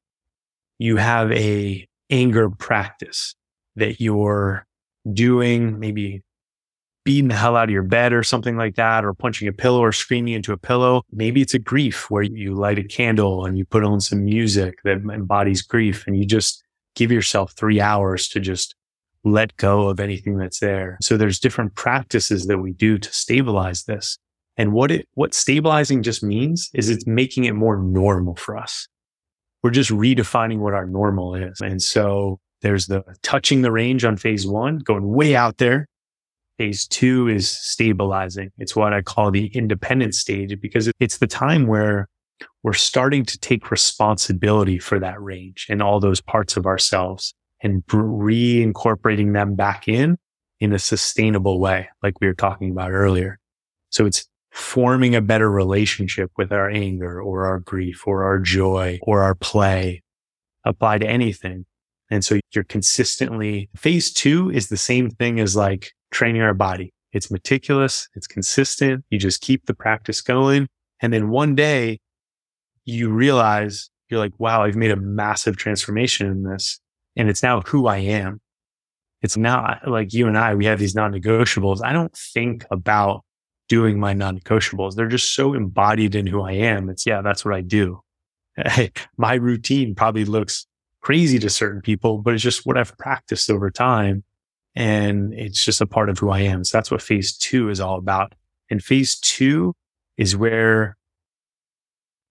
you have a anger practice that you're doing, maybe beating the hell out of your bed or something like that, or punching a pillow or screaming into a pillow. Maybe it's a grief where you light a candle and you put on some music that embodies grief and you just give yourself three hours to just let go of anything that's there. So there's different practices that we do to stabilize this. And what it, what stabilizing just means is it's making it more normal for us. We're just redefining what our normal is. And so there's the touching the range on phase one, going way out there Phase two is stabilizing. It's what I call the independent stage because it's the time where we're starting to take responsibility for that range and all those parts of ourselves and reincorporating them back in in a sustainable way, like we were talking about earlier. So it's forming a better relationship with our anger or our grief or our joy or our play apply to anything. And so you're consistently phase two is the same thing as like training our body. It's meticulous. It's consistent. You just keep the practice going. And then one day you realize you're like, wow, I've made a massive transformation in this. And it's now who I am. It's now like you and I, we have these non-negotiables. I don't think about doing my non-negotiables. They're just so embodied in who I am. It's yeah, that's what I do. my routine probably looks crazy to certain people, but it's just what I've practiced over time. And it's just a part of who I am. So that's what phase two is all about. And phase two is where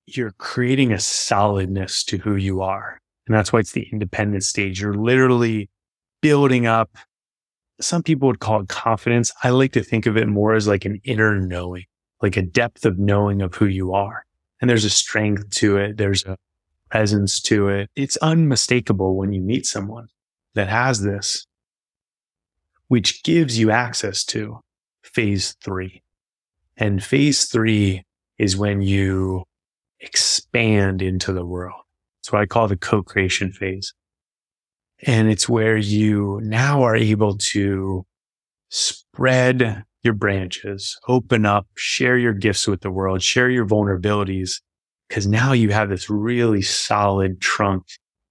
you're creating a solidness to who you are. And that's why it's the independent stage. You're literally building up. Some people would call it confidence. I like to think of it more as like an inner knowing, like a depth of knowing of who you are. And there's a strength to it. There's a presence to it. It's unmistakable when you meet someone that has this, which gives you access to phase three. And phase three is when you expand into the world. It's what I call the co-creation phase. And it's where you now are able to spread your branches, open up, share your gifts with the world, share your vulnerabilities. Cause now you have this really solid trunk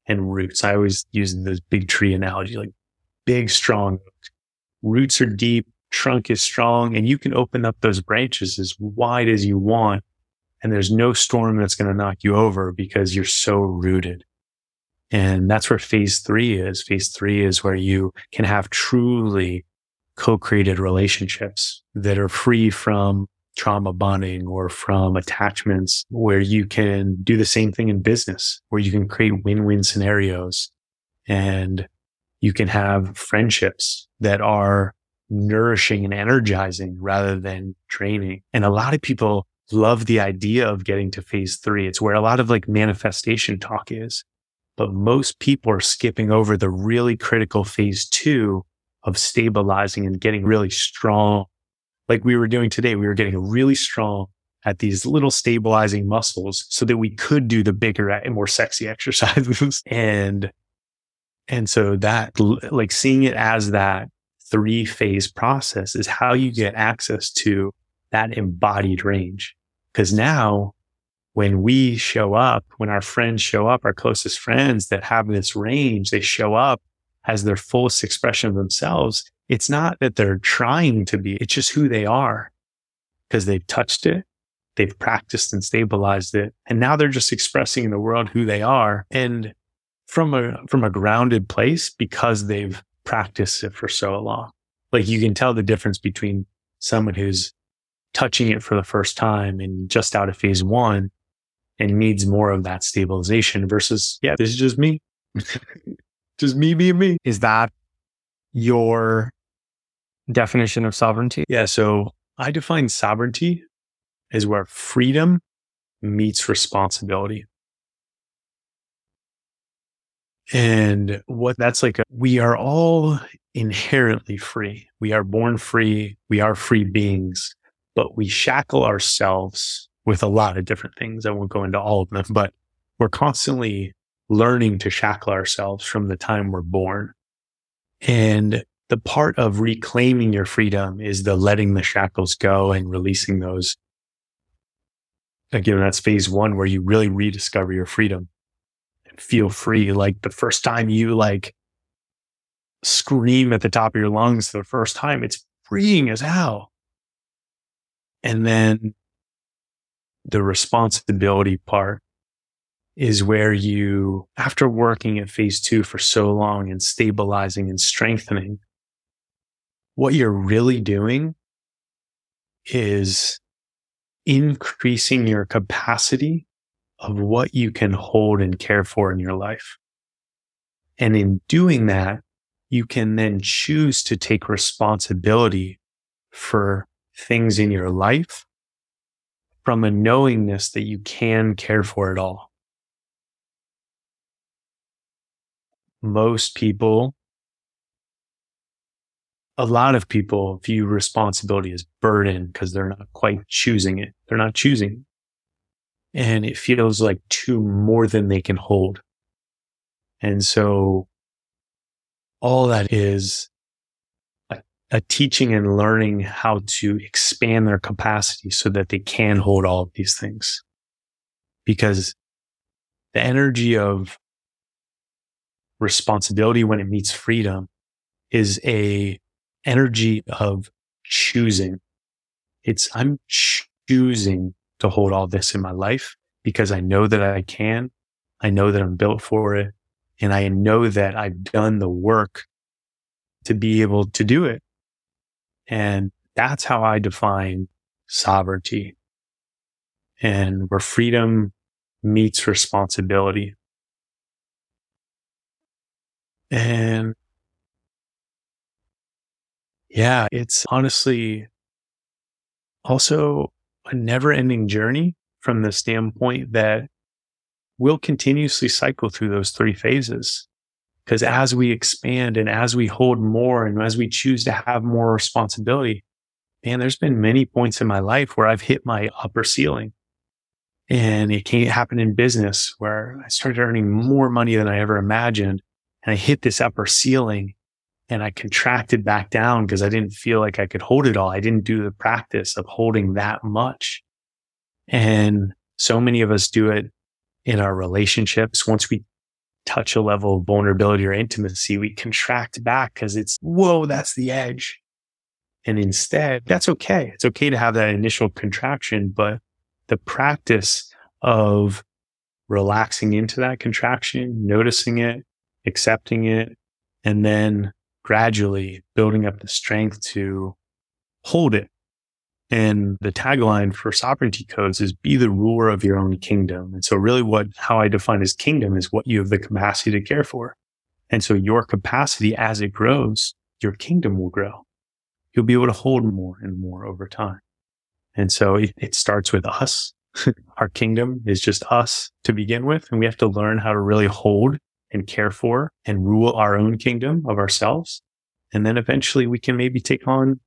and roots. I always use this big tree analogy, like big, strong roots are deep, trunk is strong, and you can open up those branches as wide as you want. And there's no storm that's going to knock you over because you're so rooted. And that's where phase three is. Phase three is where you can have truly co-created relationships that are free from trauma bonding or from attachments where you can do the same thing in business, where you can create win-win scenarios and you can have friendships that are nourishing and energizing rather than draining. And a lot of people love the idea of getting to phase three. It's where a lot of like manifestation talk is. But most people are skipping over the really critical phase two of stabilizing and getting really strong. Like we were doing today, we were getting really strong at these little stabilizing muscles so that we could do the bigger and more sexy exercises. and, and so that like seeing it as that three phase process is how you get access to that embodied range. Cause now when we show up, when our friends show up, our closest friends that have this range, they show up as their fullest expression of themselves. It's not that they're trying to be, it's just who they are because they've touched it. They've practiced and stabilized it. And now they're just expressing in the world who they are. And from a, from a grounded place because they've practiced it for so long. Like you can tell the difference between someone who's touching it for the first time and just out of phase one and needs more of that stabilization versus, yeah, this is just me. just me being me.
Is that your definition of sovereignty?
Yeah. So I define sovereignty as where freedom meets responsibility. And what that's like, we are all inherently free. We are born free. We are free beings, but we shackle ourselves with a lot of different things. I won't go into all of them, but we're constantly learning to shackle ourselves from the time we're born. And the part of reclaiming your freedom is the letting the shackles go and releasing those. Again, that's phase one where you really rediscover your freedom feel free. Like the first time you like scream at the top of your lungs for the first time, it's freeing as hell. And then the responsibility part is where you, after working at phase two for so long and stabilizing and strengthening, what you're really doing is increasing your capacity of what you can hold and care for in your life. And in doing that, you can then choose to take responsibility for things in your life from a knowingness that you can care for it all. Most people, a lot of people view responsibility as burden because they're not quite choosing it. They're not choosing. And it feels like too more than they can hold. And so all that is a teaching and learning how to expand their capacity so that they can hold all of these things. Because the energy of responsibility when it meets freedom is a energy of choosing. It's I'm choosing to hold all this in my life because I know that I can. I know that I'm built for it. And I know that I've done the work to be able to do it. And that's how I define sovereignty and where freedom meets responsibility. And yeah, it's honestly also a never ending journey from the standpoint that we'll continuously cycle through those three phases. Because as we expand and as we hold more and as we choose to have more responsibility, man, there's been many points in my life where I've hit my upper ceiling. And it can't happen in business where I started earning more money than I ever imagined. And I hit this upper ceiling and I contracted back down because I didn't feel like I could hold it all. I didn't do the practice of holding that much. And so many of us do it in our relationships. Once we touch a level of vulnerability or intimacy, we contract back because it's, whoa, that's the edge. And instead, that's okay. It's okay to have that initial contraction, but the practice of relaxing into that contraction, noticing it, accepting it, and then gradually building up the strength to hold it. And the tagline for sovereignty codes is be the ruler of your own kingdom. And so really what, how I define as kingdom is what you have the capacity to care for. And so your capacity as it grows, your kingdom will grow. You'll be able to hold more and more over time. And so it, it starts with us. Our kingdom is just us to begin with. And we have to learn how to really hold and care for and rule our own kingdom of ourselves. And then eventually we can maybe take on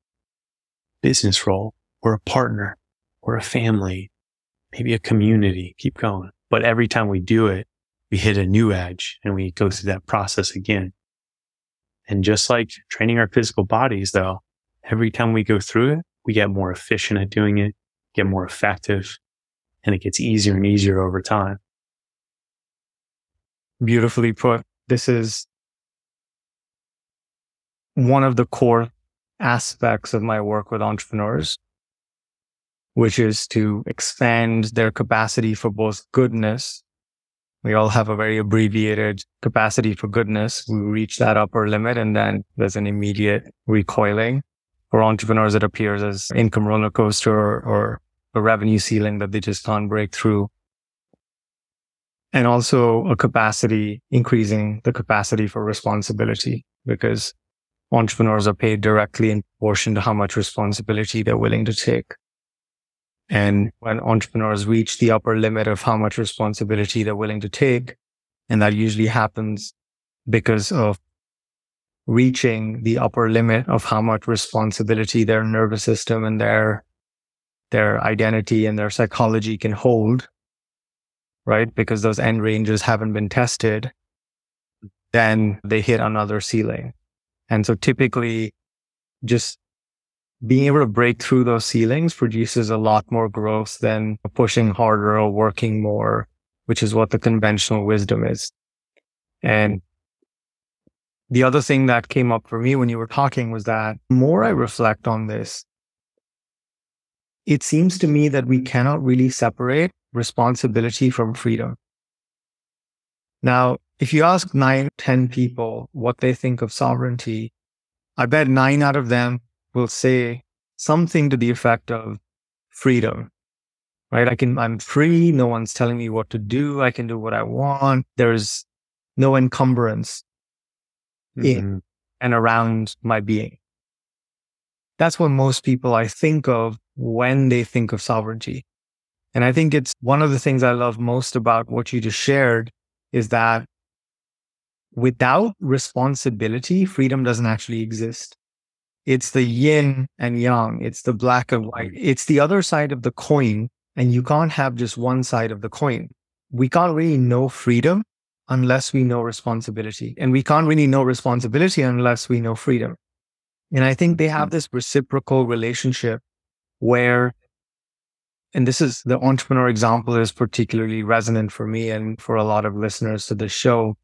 business role or a partner or a family, maybe a community, keep going. But every time we do it, we hit a new edge and we go through that process again. And just like training our physical bodies though, every time we go through it, we get more efficient at doing it, get more effective, and it gets easier and easier over time
beautifully put. This is one of the core aspects of my work with entrepreneurs, which is to expand their capacity for both goodness. We all have a very abbreviated capacity for goodness. We reach that upper limit and then there's an immediate recoiling. For entrepreneurs, it appears as income roller coaster or, or a revenue ceiling that they just can't break through and also a capacity, increasing the capacity for responsibility because entrepreneurs are paid directly in proportion to how much responsibility they're willing to take. And when entrepreneurs reach the upper limit of how much responsibility they're willing to take, and that usually happens because of reaching the upper limit of how much responsibility their nervous system and their, their identity and their psychology can hold, right? Because those end ranges haven't been tested, then they hit another ceiling. And so typically just being able to break through those ceilings produces a lot more growth than pushing harder or working more, which is what the conventional wisdom is. And the other thing that came up for me when you were talking was that more I reflect on this, it seems to me that we cannot really separate responsibility from freedom. Now, if you ask nine, 10 people what they think of sovereignty, I bet nine out of them will say something to the effect of freedom, right? I can, I'm free. No one's telling me what to do. I can do what I want. There's no encumbrance mm-hmm. in and around my being. That's what most people I think of when they think of sovereignty. And I think it's one of the things I love most about what you just shared is that without responsibility, freedom doesn't actually exist. It's the yin and yang. It's the black and white. Mm. It's the other side of the coin. And you can't have just one side of the coin. We can't really know freedom unless we know responsibility. And we can't really know responsibility unless we know freedom. And I think they have mm. this reciprocal relationship where and this is the entrepreneur example is particularly resonant for me and for a lot of listeners to the show.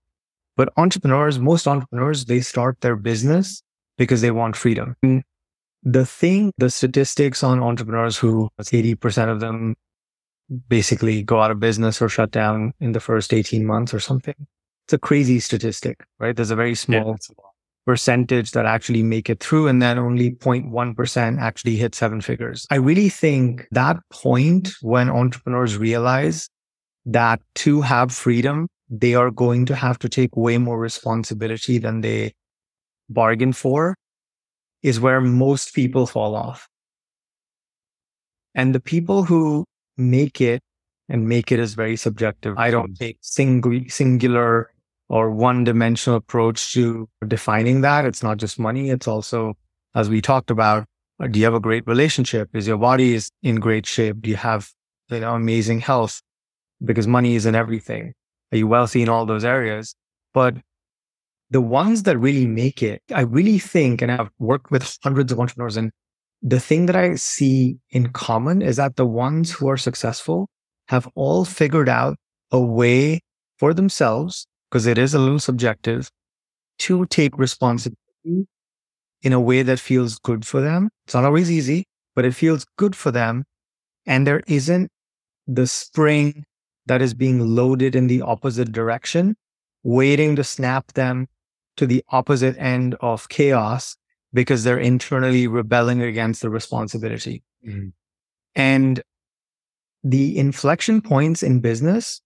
But entrepreneurs, most entrepreneurs, they start their business because they want freedom. And the thing, the statistics on entrepreneurs who 80% of them basically go out of business or shut down in the first 18 months or something. It's a crazy statistic, right? There's a very small yeah, percentage that actually make it through and then only 0.1% actually hit seven figures. I really think that point when entrepreneurs realize that to have freedom, they are going to have to take way more responsibility than they bargain for is where most people fall off. And the people who make it and make it is very subjective. I don't hmm. take single, singular or one dimensional approach to defining that. It's not just money. It's also, as we talked about, uh, do you have a great relationship? Is your body is in great shape? Do you have, you know, amazing health? Because money isn't everything. Are you wealthy in all those areas? But the ones that really make it, I really think, and I've worked with hundreds of entrepreneurs and the thing that I see in common is that the ones who are successful have all figured out a way for themselves, because it is a little subjective, to take responsibility in a way that feels good for them. It's not always easy, but it feels good for them. And there isn't the spring that is being loaded in the opposite direction, waiting to snap them to the opposite end of chaos because they're internally rebelling against the responsibility. Mm-hmm. And the inflection points in business.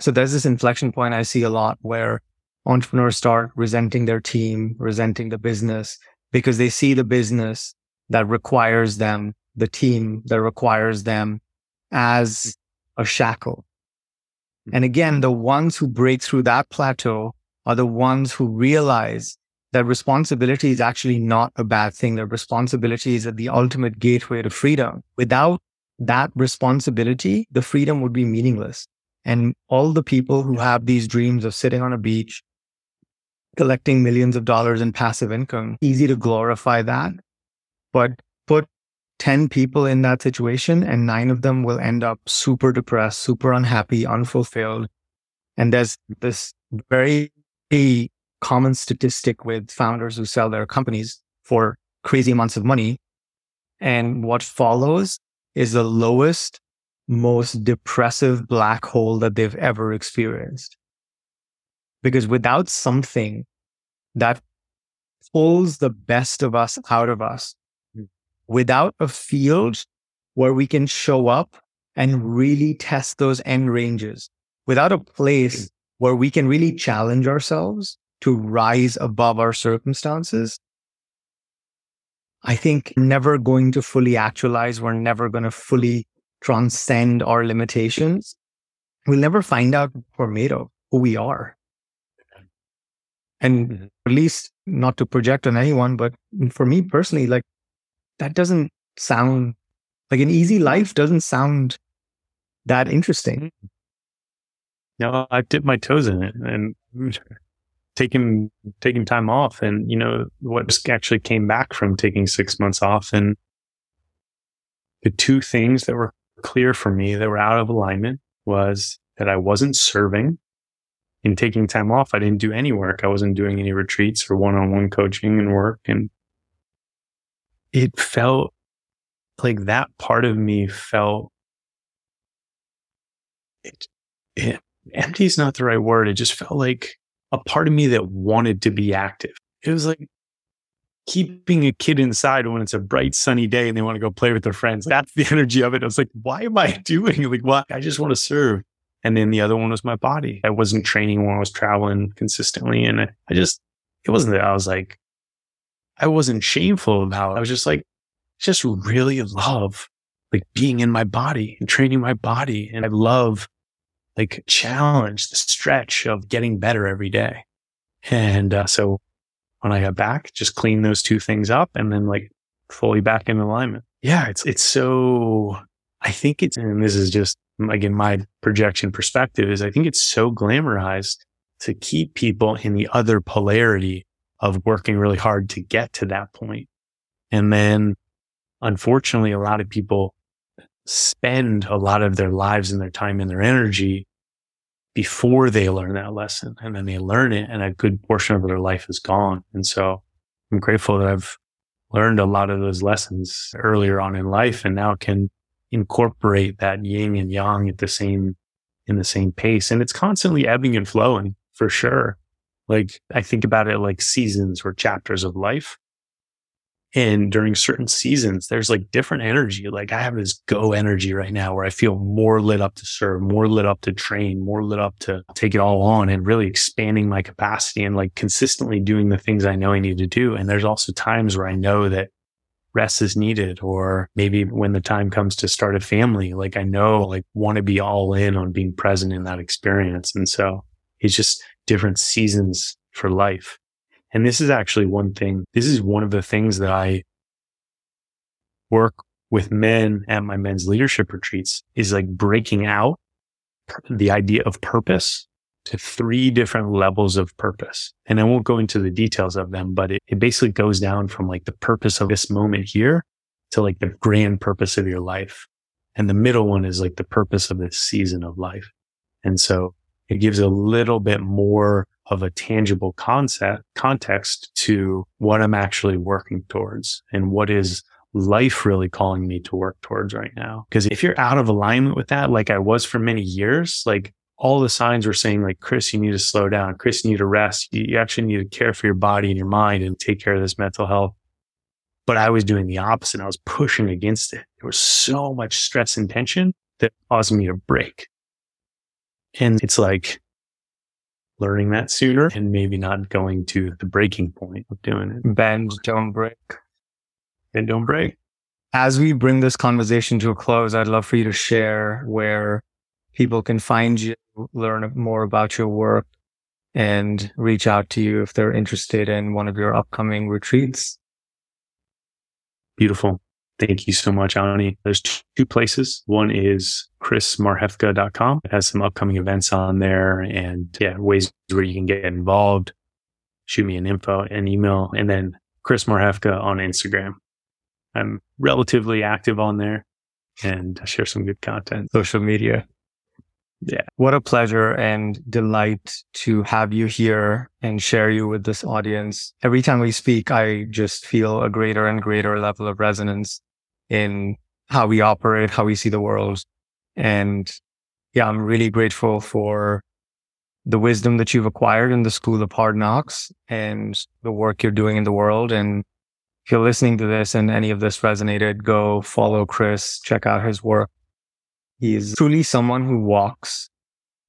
So there's this inflection point I see a lot where entrepreneurs start resenting their team, resenting the business because they see the business that requires them, the team that requires them as a shackle. Hmm. And again, the ones who break through that plateau are the ones who realize that responsibility is actually not a bad thing. That responsibility is at the ultimate gateway to freedom. Without that responsibility, the freedom would be meaningless. And all the people who have these dreams of sitting on a beach, collecting millions of dollars in passive income, easy to glorify that. But put 10 people in that situation and nine of them will end up super depressed, super unhappy, unfulfilled. And there's this very common statistic with founders who sell their companies for crazy amounts of money. And what follows is the lowest, most depressive black hole that they've ever experienced. Because without something that pulls the best of us out of us, hmm. without a field where we can show up and really test those end ranges, without a place hmm. where we can really challenge ourselves to rise above our circumstances, I think never going to fully actualize. We're never going to fully transcend our limitations. We'll never find out we're made of, who we are. And mm-hmm. at least not to project on anyone, but for me personally, like that doesn't sound like an easy life doesn't sound that interesting.
No, I dipped my toes in it and taking taking time off and you know what actually came back from taking six months off and the two things that were clear for me that were out of alignment was that I wasn't serving in taking time off. I didn't do any work. I wasn't doing any retreats or one-on-one coaching and work. And it felt like that part of me felt it, it empty is not the right word. It just felt like a part of me that wanted to be active. It was like keeping a kid inside when it's a bright sunny day and they want to go play with their friends. That's the energy of it. I was like, why am I doing like what? I just want to serve. And then the other one was my body. I wasn't training when I was traveling consistently. And I just, it wasn't that I was like, I wasn't shameful about it. I was just like, just really love like being in my body and training my body. And I love like challenge, the stretch of getting better every day. And uh, so when I got back, just clean those two things up and then like fully back in alignment. Yeah, it's it's so I think it's and this is just again my projection perspective is I think it's so glamorized to keep people in the other polarity of working really hard to get to that point. And then unfortunately a lot of people spend a lot of their lives and their time and their energy before they learn that lesson. And then they learn it and a good portion of their life is gone. And so I'm grateful that I've learned a lot of those lessons earlier on in life and now can incorporate that yin and yang at the same, in the same pace. And it's constantly ebbing and flowing for sure. Like I think about it like seasons or chapters of life. And during certain seasons, there's like different energy. Like I have this go energy right now where I feel more lit up to serve, more lit up to train, more lit up to take it all on and really expanding my capacity and like consistently doing the things I know I need to do. And there's also times where I know that rest is needed or maybe when the time comes to start a family like i know like want to be all in on being present in that experience and so it's just different seasons for life and this is actually one thing this is one of the things that i work with men at my men's leadership retreats is like breaking out the idea of purpose to three different levels of purpose. And I won't go into the details of them, but it, it basically goes down from like the purpose of this moment here to like the grand purpose of your life. And the middle one is like the purpose of this season of life. And so it gives a little bit more of a tangible concept context to what I'm actually working towards and what is life really calling me to work towards right now. Cause if you're out of alignment with that, like I was for many years, like all the signs were saying like, Chris, you need to slow down. Chris, you need to rest. You actually need to care for your body and your mind and take care of this mental health. But I was doing the opposite. I was pushing against it. There was so much stress and tension that caused me to break. And it's like learning that sooner and maybe not going to the breaking point of doing it.
Bend, don't break.
And don't break.
As we bring this conversation to a close, I'd love for you to share where people can find you, learn more about your work, and reach out to you if they're interested in one of your upcoming retreats.
Beautiful. Thank you so much, Ani. There's two places. One is chrismarchewka.com. It has some upcoming events on there and yeah, ways where you can get involved. Shoot me an info, an email, and then Chris Marchewka on Instagram. I'm relatively active on there and I share some good content.
Social media.
Yeah.
What a pleasure and delight to have you here and share you with this audience. Every time we speak, I just feel a greater and greater level of resonance in how we operate, how we see the world. And yeah, I'm really grateful for the wisdom that you've acquired in the school of hard knocks and the work you're doing in the world. And if you're listening to this and any of this resonated, go follow Chris, check out his work he is truly someone who walks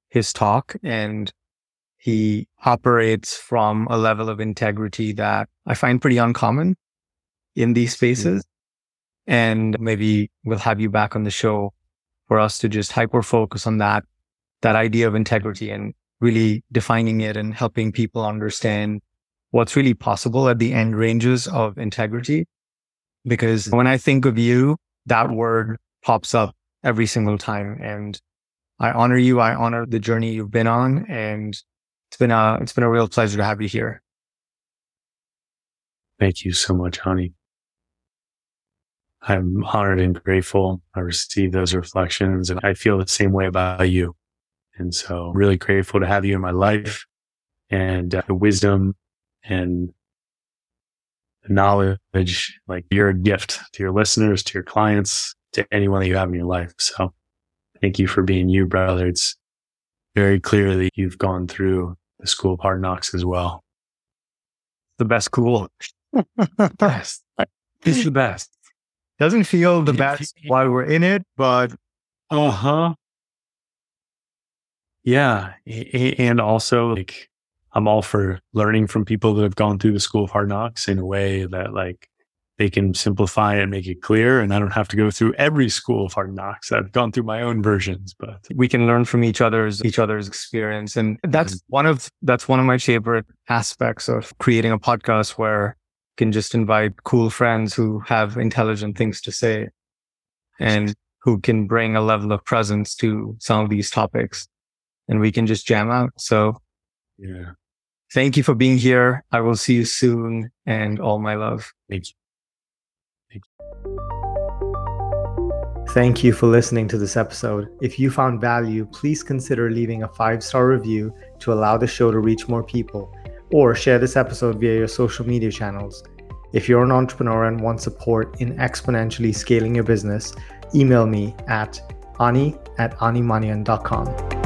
his talk and he operates from a level of integrity that I find pretty uncommon in these hmm. spaces. And maybe we'll have you back on the show for us to just hyper focus on that, that idea of integrity and really defining it and helping people understand what's really possible at the end ranges of integrity. Because when I think of you, that word pops up every single time. And I honor you. I honor the journey you've been on. And it's been a, it's been a real pleasure to have you here.
Thank you so much, Ani. I'm honored and grateful. I receive those reflections and I feel the same way about you. And so really grateful to have you in my life and uh, the wisdom and the knowledge. Like you're a gift to your listeners, to your clients, to anyone that you have in your life. So thank you for being you, brother. It's very clear that you've gone through the school of hard knocks as well.
The best school.
best. It's the best.
Doesn't feel the best while we're in it, but
uh huh. Yeah. And also like I'm all for learning from people that have gone through the school of hard knocks in a way that like they can simplify and make it clear. And I don't have to go through every school of hard knocks. I've gone through my own versions, but
we can learn from each other's each other's experience. And that's mm-hmm. one of that's one of my favorite aspects of creating a podcast where you can just invite cool friends who have intelligent things to say and who can bring a level of presence to some of these topics. And we can just jam out. So
yeah.
Thank you for being here. I will see you soon and all my love.
Thank you.
Thank you for listening to this episode. If you found value, please consider leaving a five star review to allow the show to reach more people, or share this episode via your social media channels. If you're an entrepreneur and want support in exponentially scaling your business, email me at ani at animanian.com.